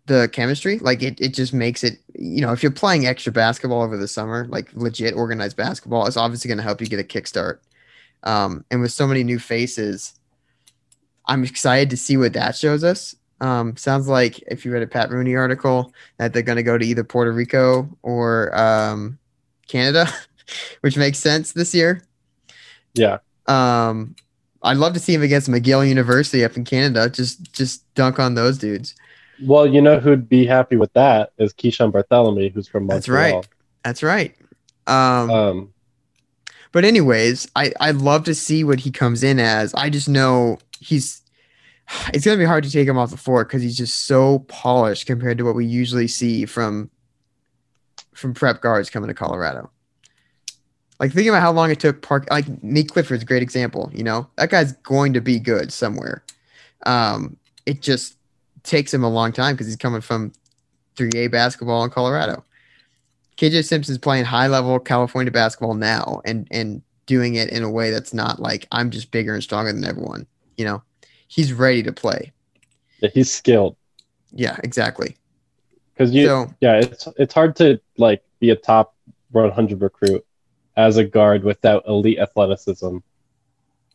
the chemistry. Like it, it just makes it. You know, if you're playing extra basketball over the summer, like legit organized basketball, it's obviously going to help you get a kickstart. Um, and with so many new faces, I'm excited to see what that shows us. Um, sounds like if you read a Pat Rooney article that they're going to go to either Puerto Rico or um, Canada, which makes sense this year. Yeah. Um, I'd love to see him against McGill University up in Canada. Just just dunk on those dudes. Well, you know who'd be happy with that is Keeshawn Barthelemy, who's from Montreal. That's right. That's right. Um, Um, But anyways, I I love to see what he comes in as. I just know he's. It's gonna be hard to take him off the floor because he's just so polished compared to what we usually see from from prep guards coming to Colorado. Like thinking about how long it took Park. Like Nate Clifford's a great example. You know that guy's going to be good somewhere. Um, it just takes him a long time because he's coming from 3A basketball in Colorado. KJ Simpson's playing high level California basketball now and and doing it in a way that's not like I'm just bigger and stronger than everyone. You know, he's ready to play. Yeah, he's skilled Yeah, exactly. because you. So yeah, it's it's hard to like be a top 100 recruit as a guard without elite athleticism,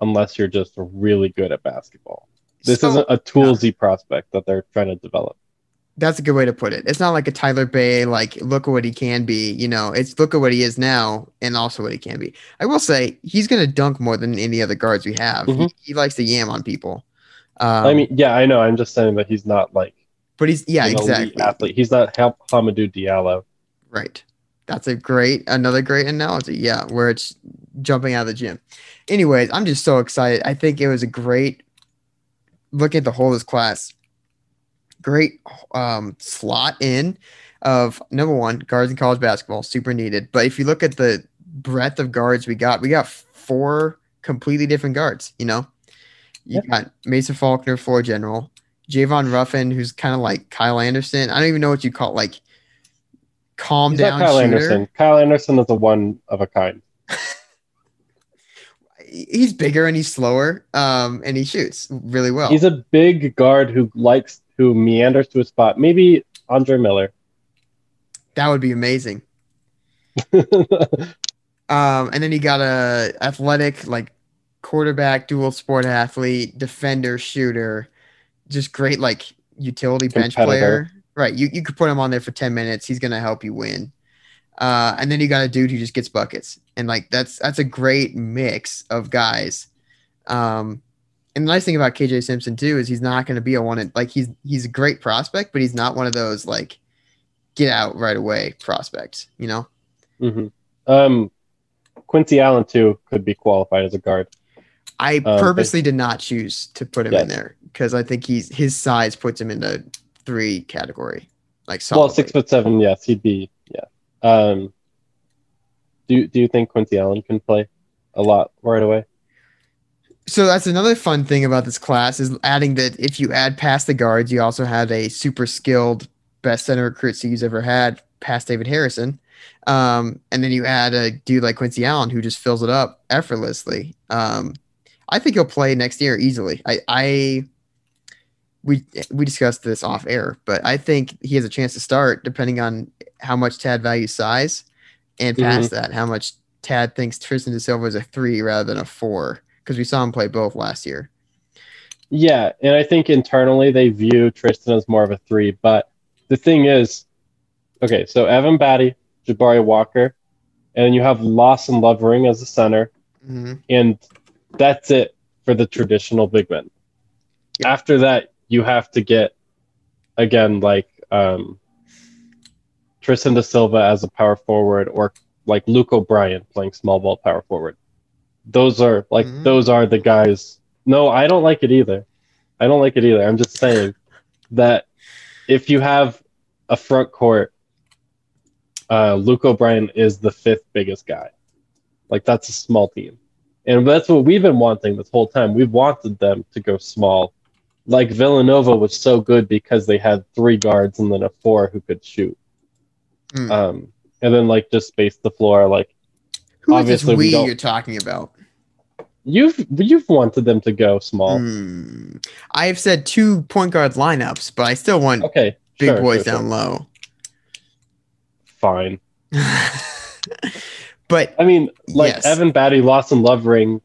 unless you're just really good at basketball. This so- isn't a toolsy prospect that they're trying to develop. That's a good way to put it. It's not like a Tyler Bey, like look at what he can be. You know, it's look at what he is now and also what he can be. I will say he's gonna dunk more than any other guards we have. He, Mhm. he likes to yam on people. Um, I mean, yeah, I know. I'm just saying that he's not like but he's yeah, exactly athlete. He's not Ham- Hamidou Diallo. right. That's a great another great analogy. Yeah, where it's jumping out of the gym. Anyways, I'm just so excited. I think it was a great look at the whole of this class. Great um, slot in of number one guards in college basketball, super needed. But if you look at the breadth of guards we got, we got four completely different guards. You know, you got Mason Faulkner, floor general, Javon Ruffin, who's kind of like Kyle Anderson. I don't even know what you call like calm He's down Kyle shooter. Anderson. Kyle Anderson is a one of a kind. He's bigger and he's slower, um, and he shoots really well. He's a big guard who likes who meanders to a spot. Maybe Andre Miller. that would be amazing. Um, and then you got a athletic like quarterback, dual sport athlete, defender, shooter, just great like utility bench player. Right. You you could put him on there for 10 minutes. He's gonna help you win. Uh, and then you got a dude who just gets buckets. And like that's that's a great mix of guys. Um and the nice thing about KJ Simpson too is he's not gonna be a one like he's he's a great prospect, but he's not one of those like get out right away prospects, you know? hmm Um, Quincy Allen too could be qualified as a guard. I but- purposely did not choose to put him in there because I think he's his size puts him in the three category. Like Well, six foot seven. Yes, he'd be. Yeah. Um, do Do you think Quincy Allen can play a lot right away? So that's another fun thing about this class is adding that if you add past the guards, you also have a super skilled best center recruit CU's ever had, past David Harrison. Um, and then you add a dude like Quincy Allen who just fills it up effortlessly. Um, I think he'll play next year easily. I, I we we discussed this off air, but I think he has a chance to start depending on how much Tad values size, and past that, how much Tad thinks Tristan da Silva is a three rather than a four because we saw him play both last year. Yeah, and I think internally they view Tristan as more of a three. But the thing is, okay, so Evan Battey, Jabari Walker, and then you have Lawson Lovering as the center, hmm and that's it for the traditional big men. After that, you have to get again like um, Tristan da Silva as a power forward, or like Luke O'Brien playing small ball power forward. Those are like Mm. those are the guys. No, I don't like it either. I don't like it either. I'm just saying that if you have a front court, uh, Luke O'Brien is the fifth biggest guy. Like that's a small team. And that's what we've been wanting this whole time. We've wanted them to go small. Like Villanova was so good because they had three guards and then a four who could shoot. Mm. Um, and then like just space the floor. Like Who is this Obviously, we we you're talking about? you've you've wanted them to go small. Hmm. I have said two point guard lineups, but I still want Okay, big sure, boys sure, down sure. low. Fine. but I mean, like Yes. Evan Battey, Lawson Lovering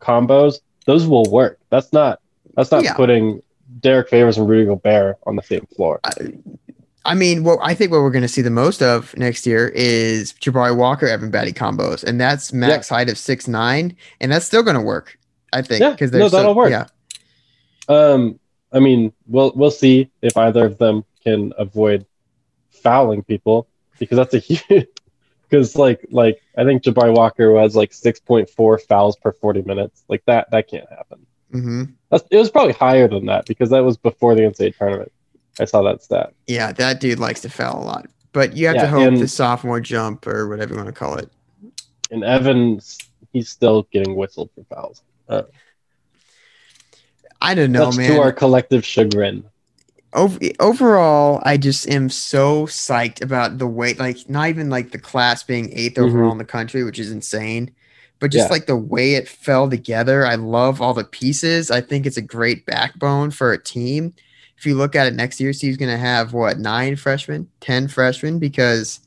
combos, those will work. That's not that's not Yeah. putting Derrick Favors and Rudy Gobert on the same floor. I mean, what I think what we're going to see the most of next year is Jabari Walker, Evan Battey combos, and that's max height of six nine, and that's still going to work. I think Yeah, because no, they're so, that'll work. Yeah, Um, I mean, we'll we'll see if either of them can avoid fouling people because that's a huge. Because like like I think Jabari Walker has like six point four fouls per forty minutes. Like that that can't happen. Mm-hmm. That's, it was probably higher than that because that was before the NCAA tournament. I saw that stat. yeah, that dude likes to foul a lot. But you have to Yeah, hope and- the sophomore jump or whatever you want to call it. And Evans, he's still getting whistled for fouls. Uh, I don't know, That's man. to our collective chagrin. over, overall, I just am so psyched about the way, like, not even like the class being 8th mm-hmm. overall in the country, which is insane, but just Yeah. like the way it fell together. I love all the pieces. I think it's a great backbone for a team. If you look at it next year, Steve's going to have what, nine freshmen, 10 freshmen, because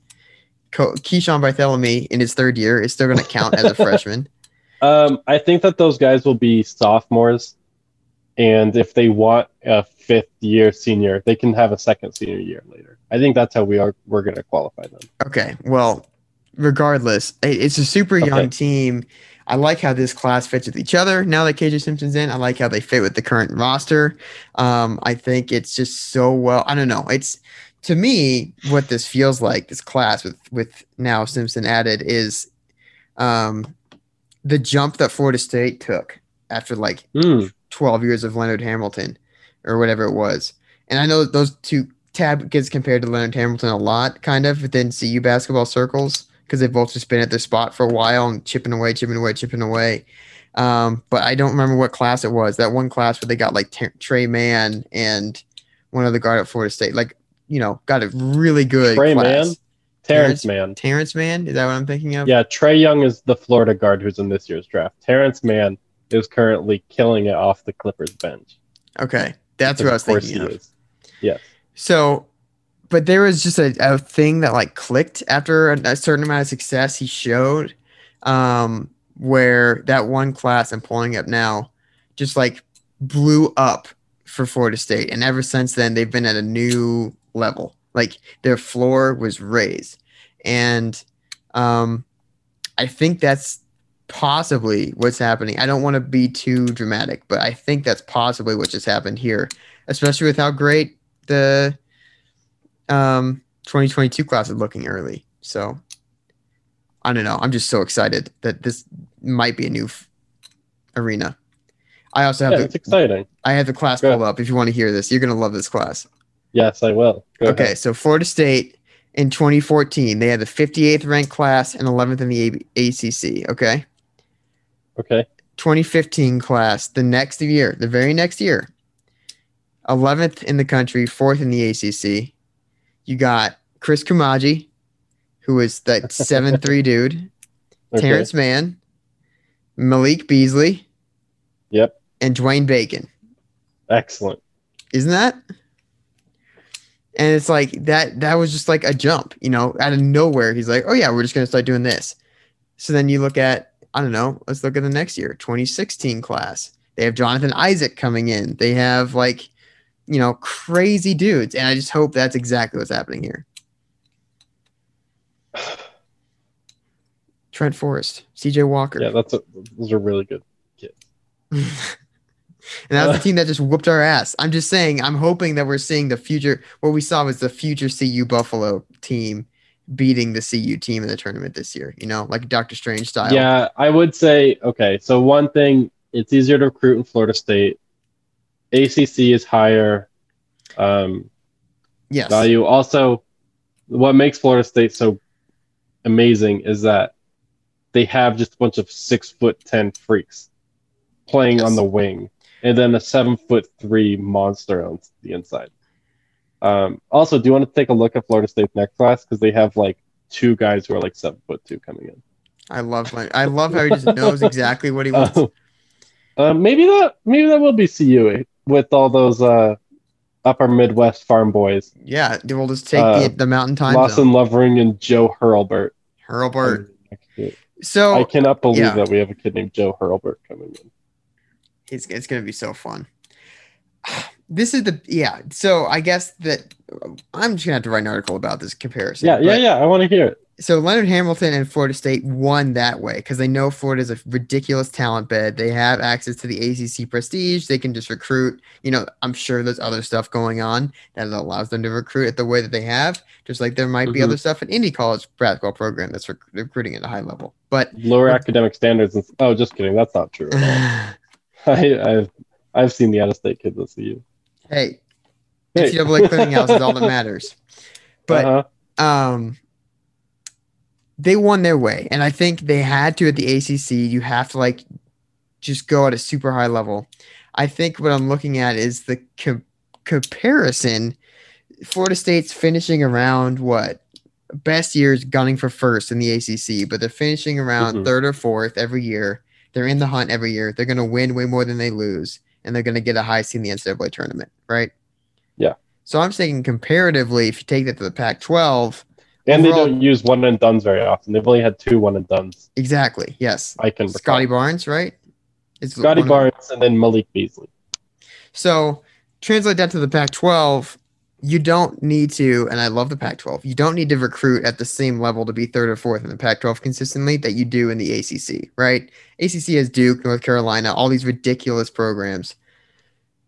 Co- Keeshawn Barthelemy in his third year is still going to count as a freshman. Um, I think that those guys will be sophomores, and if they want a fifth year senior, they can have a second senior year later. I think that's how we are. We're going to qualify them. Okay. Well, regardless, it's a super young Okay. team. I like how this class fits with each other. Now that KJ Simpson's in, I like how they fit with the current roster. Um, I think it's just so well. I don't know. It's to me what this feels like. This class with with now Simpson added is um, the jump that Florida State took after like Hmm. 12 years of Leonard Hamilton or whatever it was. And I know those two Tad gets compared to Leonard Hamilton a lot, kind of within CU basketball circles, because they've both just been at their spot for a while and chipping away, chipping away, chipping away. Um, but I don't remember what class it was. That one class where they got like T- Trey Mann and one other guard at Florida State, like you know, got a really good Trey class. Mann? Terrence Mann. Terrence Mann, is that what I'm thinking of? Yeah, Trey Young is the Florida guard who's in this year's draft. Terrence Mann is currently killing it off the Clippers bench. Okay, that's Because what I was thinking he of. is. Yes. So, but there was just a, a thing that like clicked after a, a certain amount of success he showed, um, where that one class I'm pulling up now just like blew up for Florida State. And ever since then, they've been at a new level. Like their floor was raised. And um, I think that's possibly what's happening. I don't want to be too dramatic, but I think that's possibly what just happened here, especially with how great the um 2022 class is looking early. So I don't know. I'm just so excited that this might be a new f- arena. I also have Yeah, the it's exciting. I have the class Go pulled up. If you want to hear this, you're gonna love this class. Yes, I will. Go okay, ahead. so Florida State in 2014, they had the 58th ranked class and 11th in the A- ACC. Okay, Okay. 2015 class, the next year, the very next year, 11th in the country, fourth in the ACC. You got Christ Koumadje, who is that 7 3 dude, okay. Terrence Mann, Malik Beasley, Yep. and Dwayne Bacon. Excellent. Isn't that? And it's like that that was just like a jump, you know, out of nowhere. He's like, "Oh yeah, we're just going to start doing this." So then you look at I don't know, let's look at the next year, 2016 class. They have Jonathan Isaac coming in. They have like, you know, crazy dudes, and I just hope that's exactly what's happening here. Trent Forrest, CJ Walker. Yeah, that's a, those are really good kids. and that was the uh. team that just whooped our ass. I'm just saying, I'm hoping that we're seeing the future. What we saw was the future CU Buffalo team beating the CU team in the tournament this year, you know, like Doctor Strange style. Yeah, I would say okay. So one thing, it's easier to recruit in Florida State. ACC is higher um, Yes. value. Also, what makes Florida State so amazing is that they have just a bunch of six foot ten freaks playing on the wing, and then a seven foot three monster on the inside. Um, also, do you want to take a look at Florida State's next class because they have like two guys who are like seven foot two coming in. I love my, I love how he just knows exactly what he wants. Uh, uh, maybe that maybe that will be CU with all those uh, upper Midwest farm boys, yeah, we'll just take uh, the, the mountain time Lawson zone. Lovering and Joe Hurlbert. Hurlbert. So I cannot believe yeah. that we have a kid named Joe Hurlbert coming in. it's it's gonna be so fun. This is the yeah. So I guess that I'm just gonna have to write an article about this comparison. Yeah, yeah, but- yeah. I want to hear it. so Leonard Hamilton and Florida State won that way because they know Florida is a ridiculous talent bed. They have access to the ACC prestige. They can just recruit. You know, I'm sure there's other stuff going on that allows them to recruit it the way that they have. Just like there might be Mhm. other stuff in any college basketball program that's rec- recruiting at a high level. But Lower academic standards. And, oh, just kidding. That's not true. At all. I, I've I've seen the out of state kids at CU. Hey, Hey. NCAA clearinghouse is all that matters. But Uh-huh. um they won their way and i think they had to at the acc you have to like just go at a super high level i think what i'm looking at is the co- comparison, Florida State's finishing around what best years gunning for first in the ACC, but they're finishing around Mhm. third or fourth every year. They're in the hunt every year. They're going to win way more than they lose, and they're going to get a high seed in the NCAA tournament, right? Yeah. So I'm saying comparatively, if you take that to the Pac-12, And Overall- they don't use one and dones very often. They've only had two one and dones. exactly, yes, I can. Scottie Barnes, right? It's Scottie Barnes and then Malik Beasley. So translate that to the Pac-12. You don't need to, and I love the Pac-12. You don't need to recruit at the same level to be third or fourth in the Pac-12 consistently that you do in the ACC, right? ACC has Duke, North Carolina, all these ridiculous programs.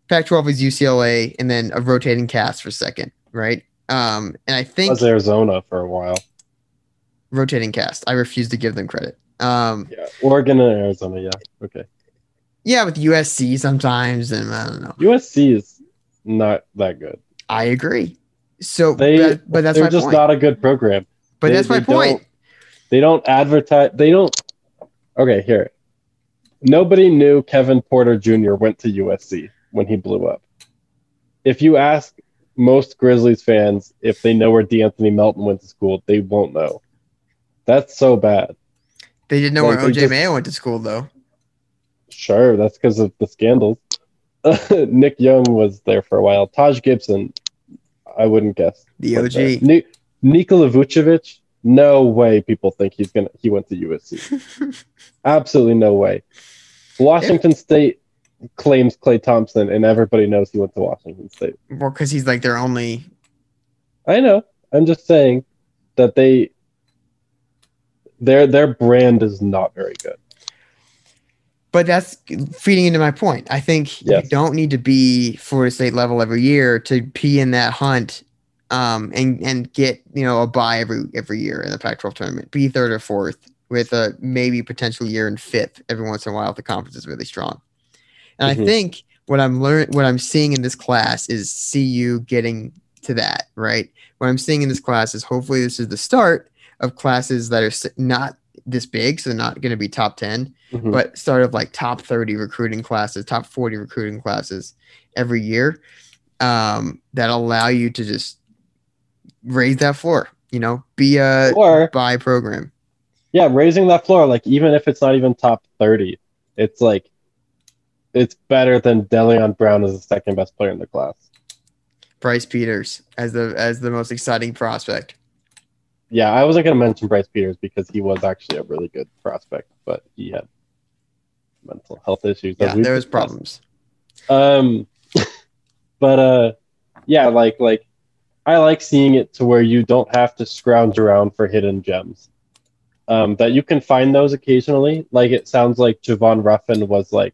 Pac-12 is UCLA, and then a rotating cast for second, right? Um, and I think Was Arizona for a while. rotating cast. I refuse to give them credit. Um, Yeah, Oregon and Arizona. Yeah, okay. yeah, with USC sometimes, and I don't know. USC is not that good. I agree. So, They, but, but that's they're just point. not a good program. but they- that's my point. They don't advertise. They don't. Okay, here. Nobody knew Kevin Porter Jr. went to USC when he blew up. If you ask most Grizzlies fans if they know where De'Anthony Melton went to school, they won't know. That's so bad. They didn't know Like, where OJ just- Mayo went to school, though. Sure, that's because of the scandals. Nick Young was there for a while. Taj Gibson, I wouldn't guess. The there. Uh, OG. Ni- Nikola Vucevic, no way people think he's gonna he went to USC. Absolutely no way. Washington State claims Klay Thompson, and everybody knows he went to Washington State. well, because he's like their only. I know. I'm just saying that they their their brand is not very good. But that's feeding into my point. I think Yes. you don't need to be Florida State level every year to be in that hunt, um, and and get you know a buy every every year in the Pac-12 tournament. Be third or fourth with a maybe potential year in fifth every once in a while if the conference is really strong. And I Mhm. think what I'm learning, what I'm seeing in this class is CU getting to that right. What I'm seeing in this class is hopefully this is the start of classes that are not this big, so they're not going to be top ten, Mhm. but sort of like top 30 recruiting classes, top 40 recruiting classes every year um, that allow you to just raise that floor, you know, be a Or buy program. yeah, raising that floor, like even if it's not even top thirty, it's like it's better than Deleon Brown as the second best player in the class. Bryce Peters as the as the most exciting prospect. Yeah, I wasn't gonna mention Bryce Peters because he was actually a really good prospect, but he had mental health issues. Yeah, there was problems. Um, but uh, yeah, like like I like seeing it to where you don't have to scrounge around for hidden gems. Um, that you can find those occasionally. Like it sounds like Javon Ruffin was like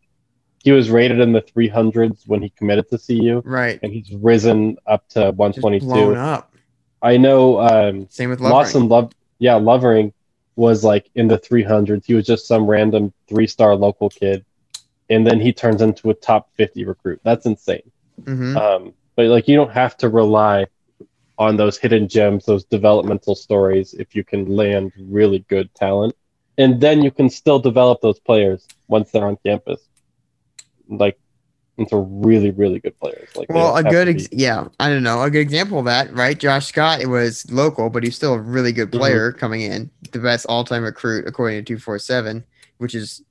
he was rated in the 300s when he committed to CU, Right. and he's risen up to Just blown 122. up. I know um, Same with Lawson Lovering. Love, yeah, Lovering was like in the 300s. He was just some random three star local kid, and then he turns into a top 50 recruit. That's insane. hmm Um, but like you don't have to rely on those hidden gems, those developmental stories, if you can land really good talent, and then you can still develop those players once they're on campus, like into really really good players. Like Well, a good, ex- yeah, I don't know, a good example of that, right? Josh Scott, it was local, but he's still a really good Mhm. player coming in, the best all-time recruit according to two four seven, which is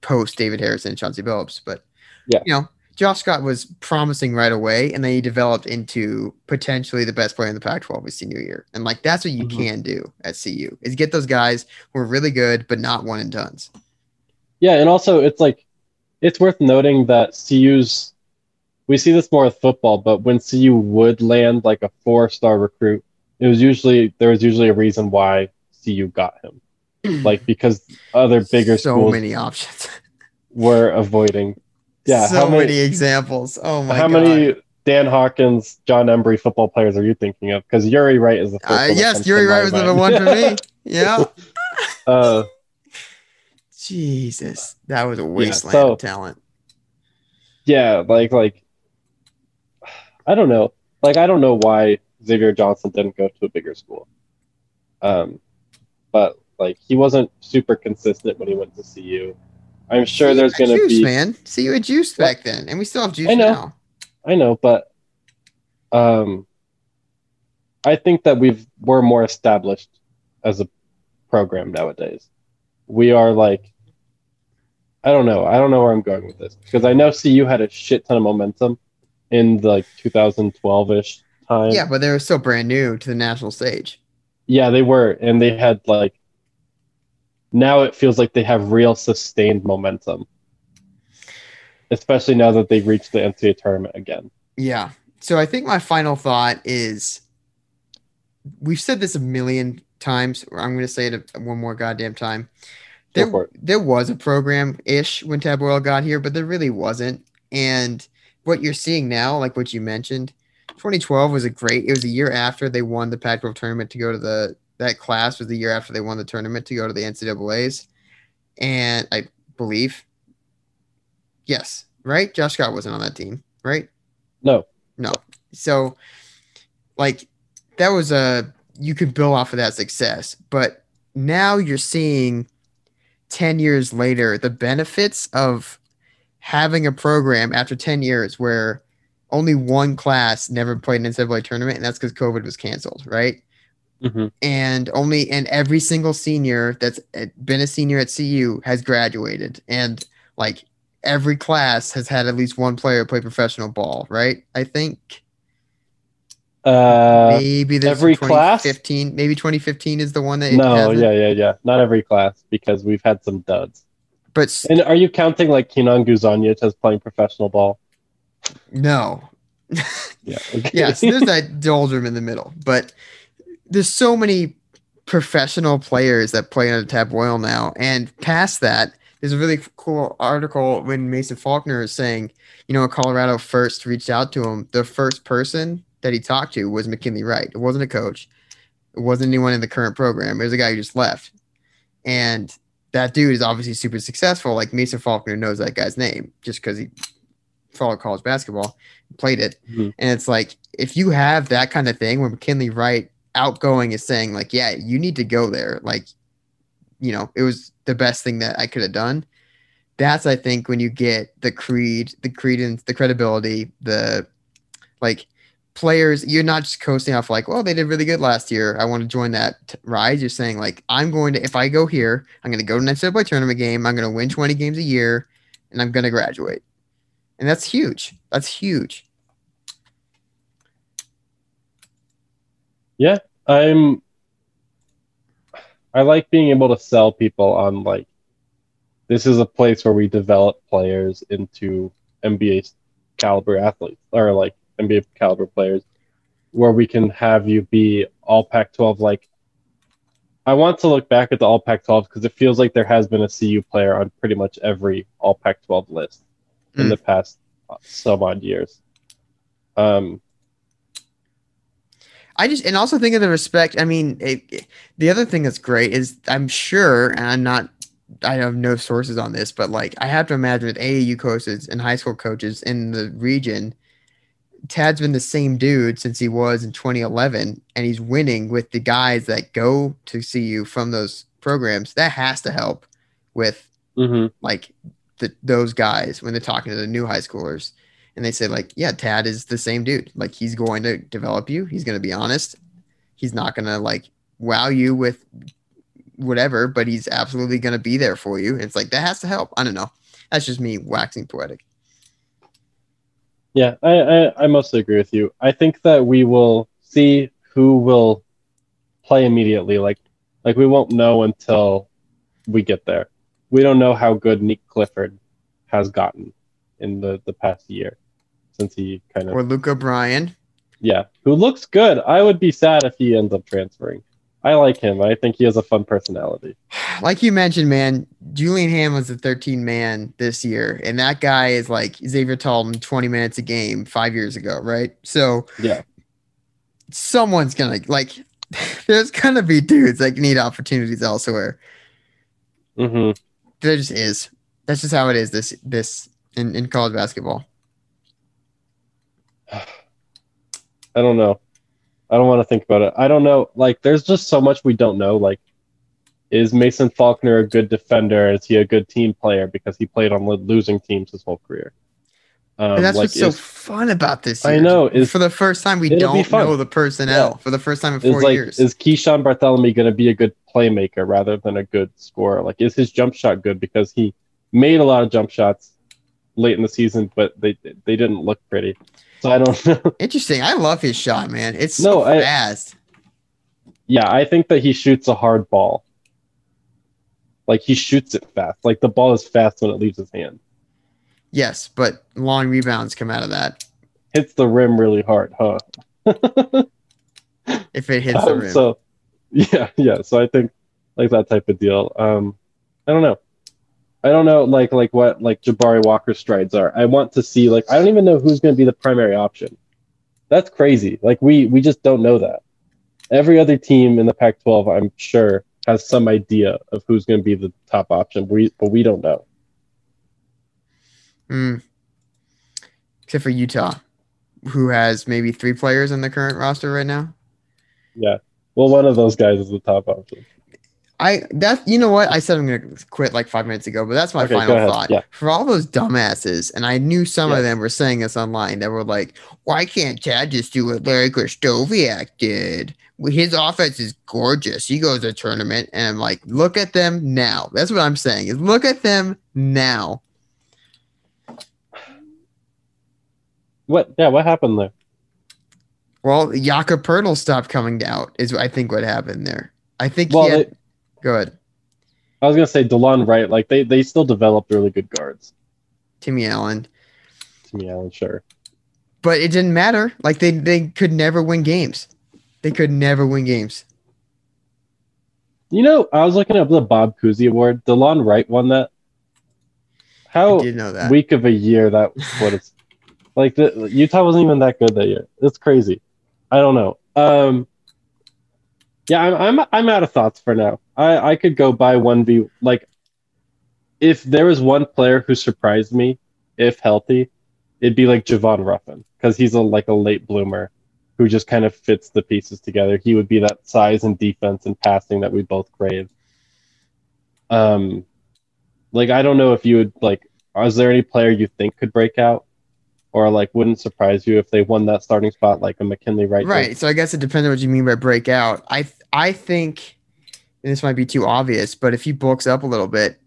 post David Harrison and Chauncey Billups. But Yeah. you know, Josh Scott was promising right away, and then he developed into potentially the best player in the Pac-12 his senior year, and like that's what you Mhm. can do at CU is get those guys who are really good but not one and done's. Yeah, and also it's like it's worth noting that CU's we see this more with football, but when CU would land like a four star recruit, it was usually there was usually a reason why CU got him. Like because other bigger so schools many options, were avoiding. Yeah, so how many, many examples. Oh my god. how god. many Dan Hawkins, Jon Embree football players are you thinking of? Because Yuri Wright is the first. Uh, one yes, Yuri Wright was the one for me. Yeah. uh, Jesus, that was a wasteland so- of talent. yeah, like like I don't know. Like I don't know why Xavier Johnson didn't go to a bigger school. Um but like he wasn't super consistent when he went to CU. I'm sure there's gonna juice, be man. See you had juice back then, and we still have juice I know. now. I know, but Um, I think that we've we're more established as a program nowadays. We are like, I don't know. I don't know where I'm going with this because I know CU had a shit ton of momentum in the like 2012 ish time. Yeah, but they were still brand new to the national stage. Yeah, they were, and they had like. Now it feels like they have real sustained momentum, especially now that they've reached the NCAA tournament again. Yeah. So I think my final thought is we've said this a million times. Or I'm going to say it one more goddamn time. There, there was a program ish when Tad Boyle got here, but there really wasn't. And what you're seeing now, like what you mentioned, 2012 was a great. It was a year after they won the Pac-12 tournament to go to the. That class was the year after they won the tournament to go to the NCAA's, and I believe. Yes, right. Josh Scott wasn't on that team, right? No, No. So, like, that was a you could build off of that success, but now you're seeing 10 years later the benefits of having a program after 10 years where only one class never played an NCAA tournament, and that's because COVID was canceled, right? hmm and only and every single senior that's been a senior at CU has graduated and like every class has had at least one player play professional ball right i think uh, maybe there's every class? 2015 maybe 2015 is the one that no, yeah, yeah, yeah. Not every class because we've had some duds. but s- And are you counting like Kenan Guzanic as playing professional ball? no Yeah. Okay. yeah so there's that doldrum in the middle but there's so many professional players that play under Tad Boyle now and past that there's a really cool article when mason faulkner is saying you know colorado first reached out to him the first person that he talked to was mckinley wright it wasn't a coach it wasn't anyone in the current program it was a guy who just left and that dude is obviously super successful like mason faulkner knows that guy's name just because he followed college basketball played it Mhm. and it's like if you have that kind of thing where McKinley Wright outgoing is saying like, yeah, you need to go there. Like, you know, it was the best thing that I could have done. That's I think when you get the creed, the credence, the credibility, the like players, you're not just coasting off like, well, they did really good last year. I want to join that rise. You're saying like, I'm going to if I go here, I'm going to go to an NCAA tournament game. I'm going to win 20 games a year, and I'm going to graduate. And that's huge. That's huge. Yeah. I'm I like being able to sell people on like this is a place where we develop players into NBA caliber athletes or like NBA caliber players where we can have you be all Pac 12 like I want to look back at the all Pac 12 because it feels like there has been a CU player on pretty much every all Pac 12 list in Mm. the past some odd years. Um, I just and also think of the respect. I mean, it, it- the other thing that's great is I'm sure, and I'm not, I have no sources on this, but like I have to imagine that AAU coaches and high school coaches in the region, Tad's been the same dude since he was in 2011, and he's winning with the guys that go to CU from those programs. That has to help with mhm. like the, those guys when they're talking to the new high schoolers. And they say like yeah tad is the same dude. Like he's going to develop you. He's going to be honest. He's not going to like wow you with whatever but he's absolutely going to be there for you. And it's like that has to help. I don't know. That's just me waxing poetic Yeah, I, I, I mostly agree with you. I think that we will see who will play immediately. Like like we won't know until we get there. We don't know how good Nique Clifford has gotten in the, the past year since he kind of or luke o'brien yeah, who looks good. I would be sad if he ends up transferring. I like him. I think he has a fun personality. like you mentioned man julian Ham was the 13 man this year and that guy is like xavier talton 20 minutes a game five years ago right so Yeah. someone's gonna like there's gonna be dudes that need opportunities elsewhere hmm there just is that's just how it is this this in, in college basketball I don't know. I don't want to think about it. I don't know. Like, there's just so much we don't know. Like, is Mason Faulkner a good defender? Is he a good team player because he played on losing teams his whole career? Um, And that's like, what's so fun about this. I know, is- for the first time we don't know the personnel for the first time in four is like years. is Keeshawn Barthelemy going to be a good playmaker rather than a good scorer? Like, is his jump shot good because he made a lot of jump shots late in the season, but they they didn't look pretty. So I don't know. Interesting. I love his shot, man. It's so No, I- fast. yeah, I think that he shoots a hard ball. Like he shoots it fast. Like the ball is fast when it leaves his hand. Yes, but long rebounds come out of that Hits the rim really hard, huh? if it hits the Um, rim. So yeah, yeah. So I think like that type of deal. Um, I don't know. I don't know like like what like Jabari Walker strides are. I want to see like I don't even know who's going to be the primary option. That's crazy. Like we we just don't know that. Every other team in the Pac-12, I'm sure, has some idea of who's going to be the top option. We but we don't know. Hmm. Except for Utah, who has maybe three players on the current roster right now. Yeah. Well, one of those guys is the top option. I that you know what I said I'm gonna quit like five minutes ago, but that's my Okay, final thought. Yeah. For all those dumbasses, and I knew some Yeah. of them were saying this online that were like, "Why can't Chad just do what Larry Krystkowiak did? His offense is gorgeous. He goes to a tournament, and I'm like, look at them now. That's what I'm saying. Is look at them now. What? Yeah. What happened there? Well, Jakob Poeltl stopped coming out. Is I think what happened there. I think Well, he had, they- good. I was gonna say Delon Wright. Like they they still developed really good guards. Timmy Allen. Timmy Allen, sure. but it didn't matter. Like they they could never win games. They could never win games. You know, I was looking up the Bob Cousy Award. Delon Wright won that. I How did know that. week of a year that what it's like. The Utah wasn't even that good that year. It's crazy. I don't know. Um, yeah, I'm I'm I'm out of thoughts for now. I I could go by one v like. If there was one player who surprised me, if healthy, it'd be like Javon Ruffin because he's a like a late bloomer who just kind of fits the pieces together. He would be that size and defense and passing that we both crave. Um, like I don't know if you would like. Is there any player you think could break out, or like wouldn't surprise you if they won that starting spot like a McKinley Wright? did? right. So I guess it depends on what you mean by breakout. I I think and this might be too obvious, but if he bulks up a little bit,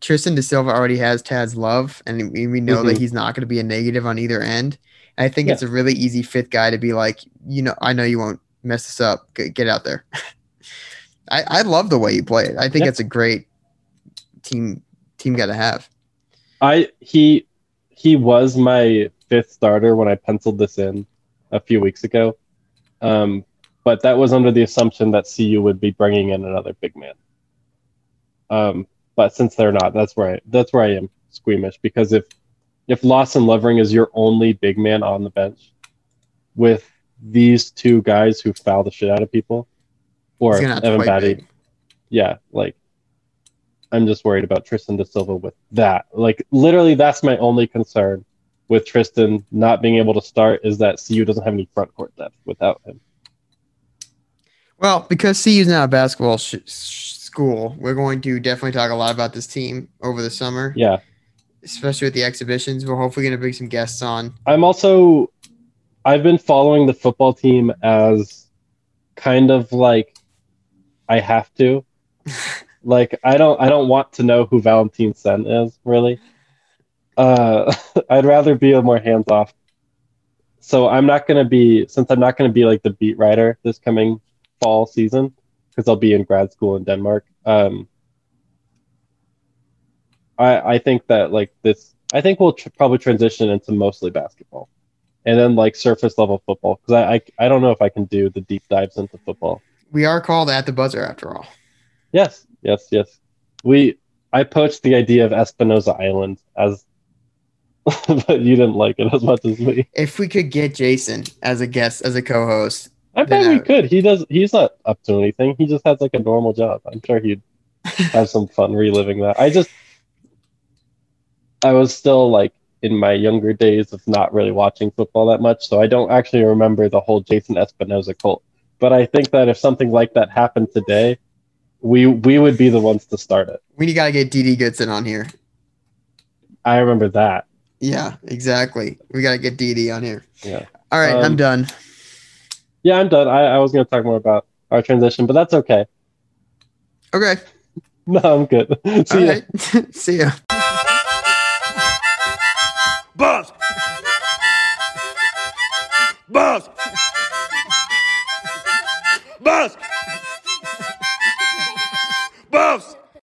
Tristan da Silva already has Tad's love, and we we know that Mhm. he's not going to be a negative on either end. I think Yeah. it's a really easy fifth guy to be like, you know, I know you won't mess this up. Get, get out there. I I love the way you play it. I think Yeah. it's a great team team got to have. I he he was my fifth starter when I penciled this in a few weeks ago, um, but that was under the assumption that CU would be bringing in another big man. Um, but since they're not, that's where I, that's where I am squeamish because if if Lawson Lovering is your only big man on the bench, with these two guys who foul the shit out of people, or He's gonna have to Evan Battey, big. yeah, like I'm just worried about Tristan da Silva with that. Like literally, that's my only concern with Tristan not being able to start is that CU doesn't have any front court depth without him. Well, because CU's not a basketball sh- sh- school, we're going to definitely talk a lot about this team over the summer, Yeah, especially with the exhibitions. We're hopefully going to bring some guests on. I'm also I've been following the football team as kind of like I have to. like I don't I don't want to know who Valentin Senn is really. Uh, I'd rather be a more hands off. So I'm not gonna be since I'm not gonna be like the beat writer this coming fall season because I'll be in grad school in Denmark. Um, I I think that like this I think we'll tr- probably transition into mostly basketball and then like surface level football because I, I I don't know if I can do the deep dives into football. We are called at the buzzer after all. Yes, yes, yes. We I poached the idea of Espinosa Island as, but you didn't like it as much as me. If we could get Jason as a guest, as a co-host, I bet we I- could. He does. He's not up to anything. He just has like a normal job. I'm sure he'd have some fun reliving that. I just, I was still like in my younger days of not really watching football that much, so I don't actually remember the whole Jason Espinosa cult. But I think that if something like that happened today, we we would be the ones to start it. we got to get DD Goodson on here. I remember that. Yeah, exactly. We gotta get DD on here. Yeah. All right, I'm Um, done. Yeah, I'm done. I, I was going to talk more about our transition, but that's okay. Okay. No, I'm good. See All ya. right. See ya. Boss. Boss. Boss. Boss.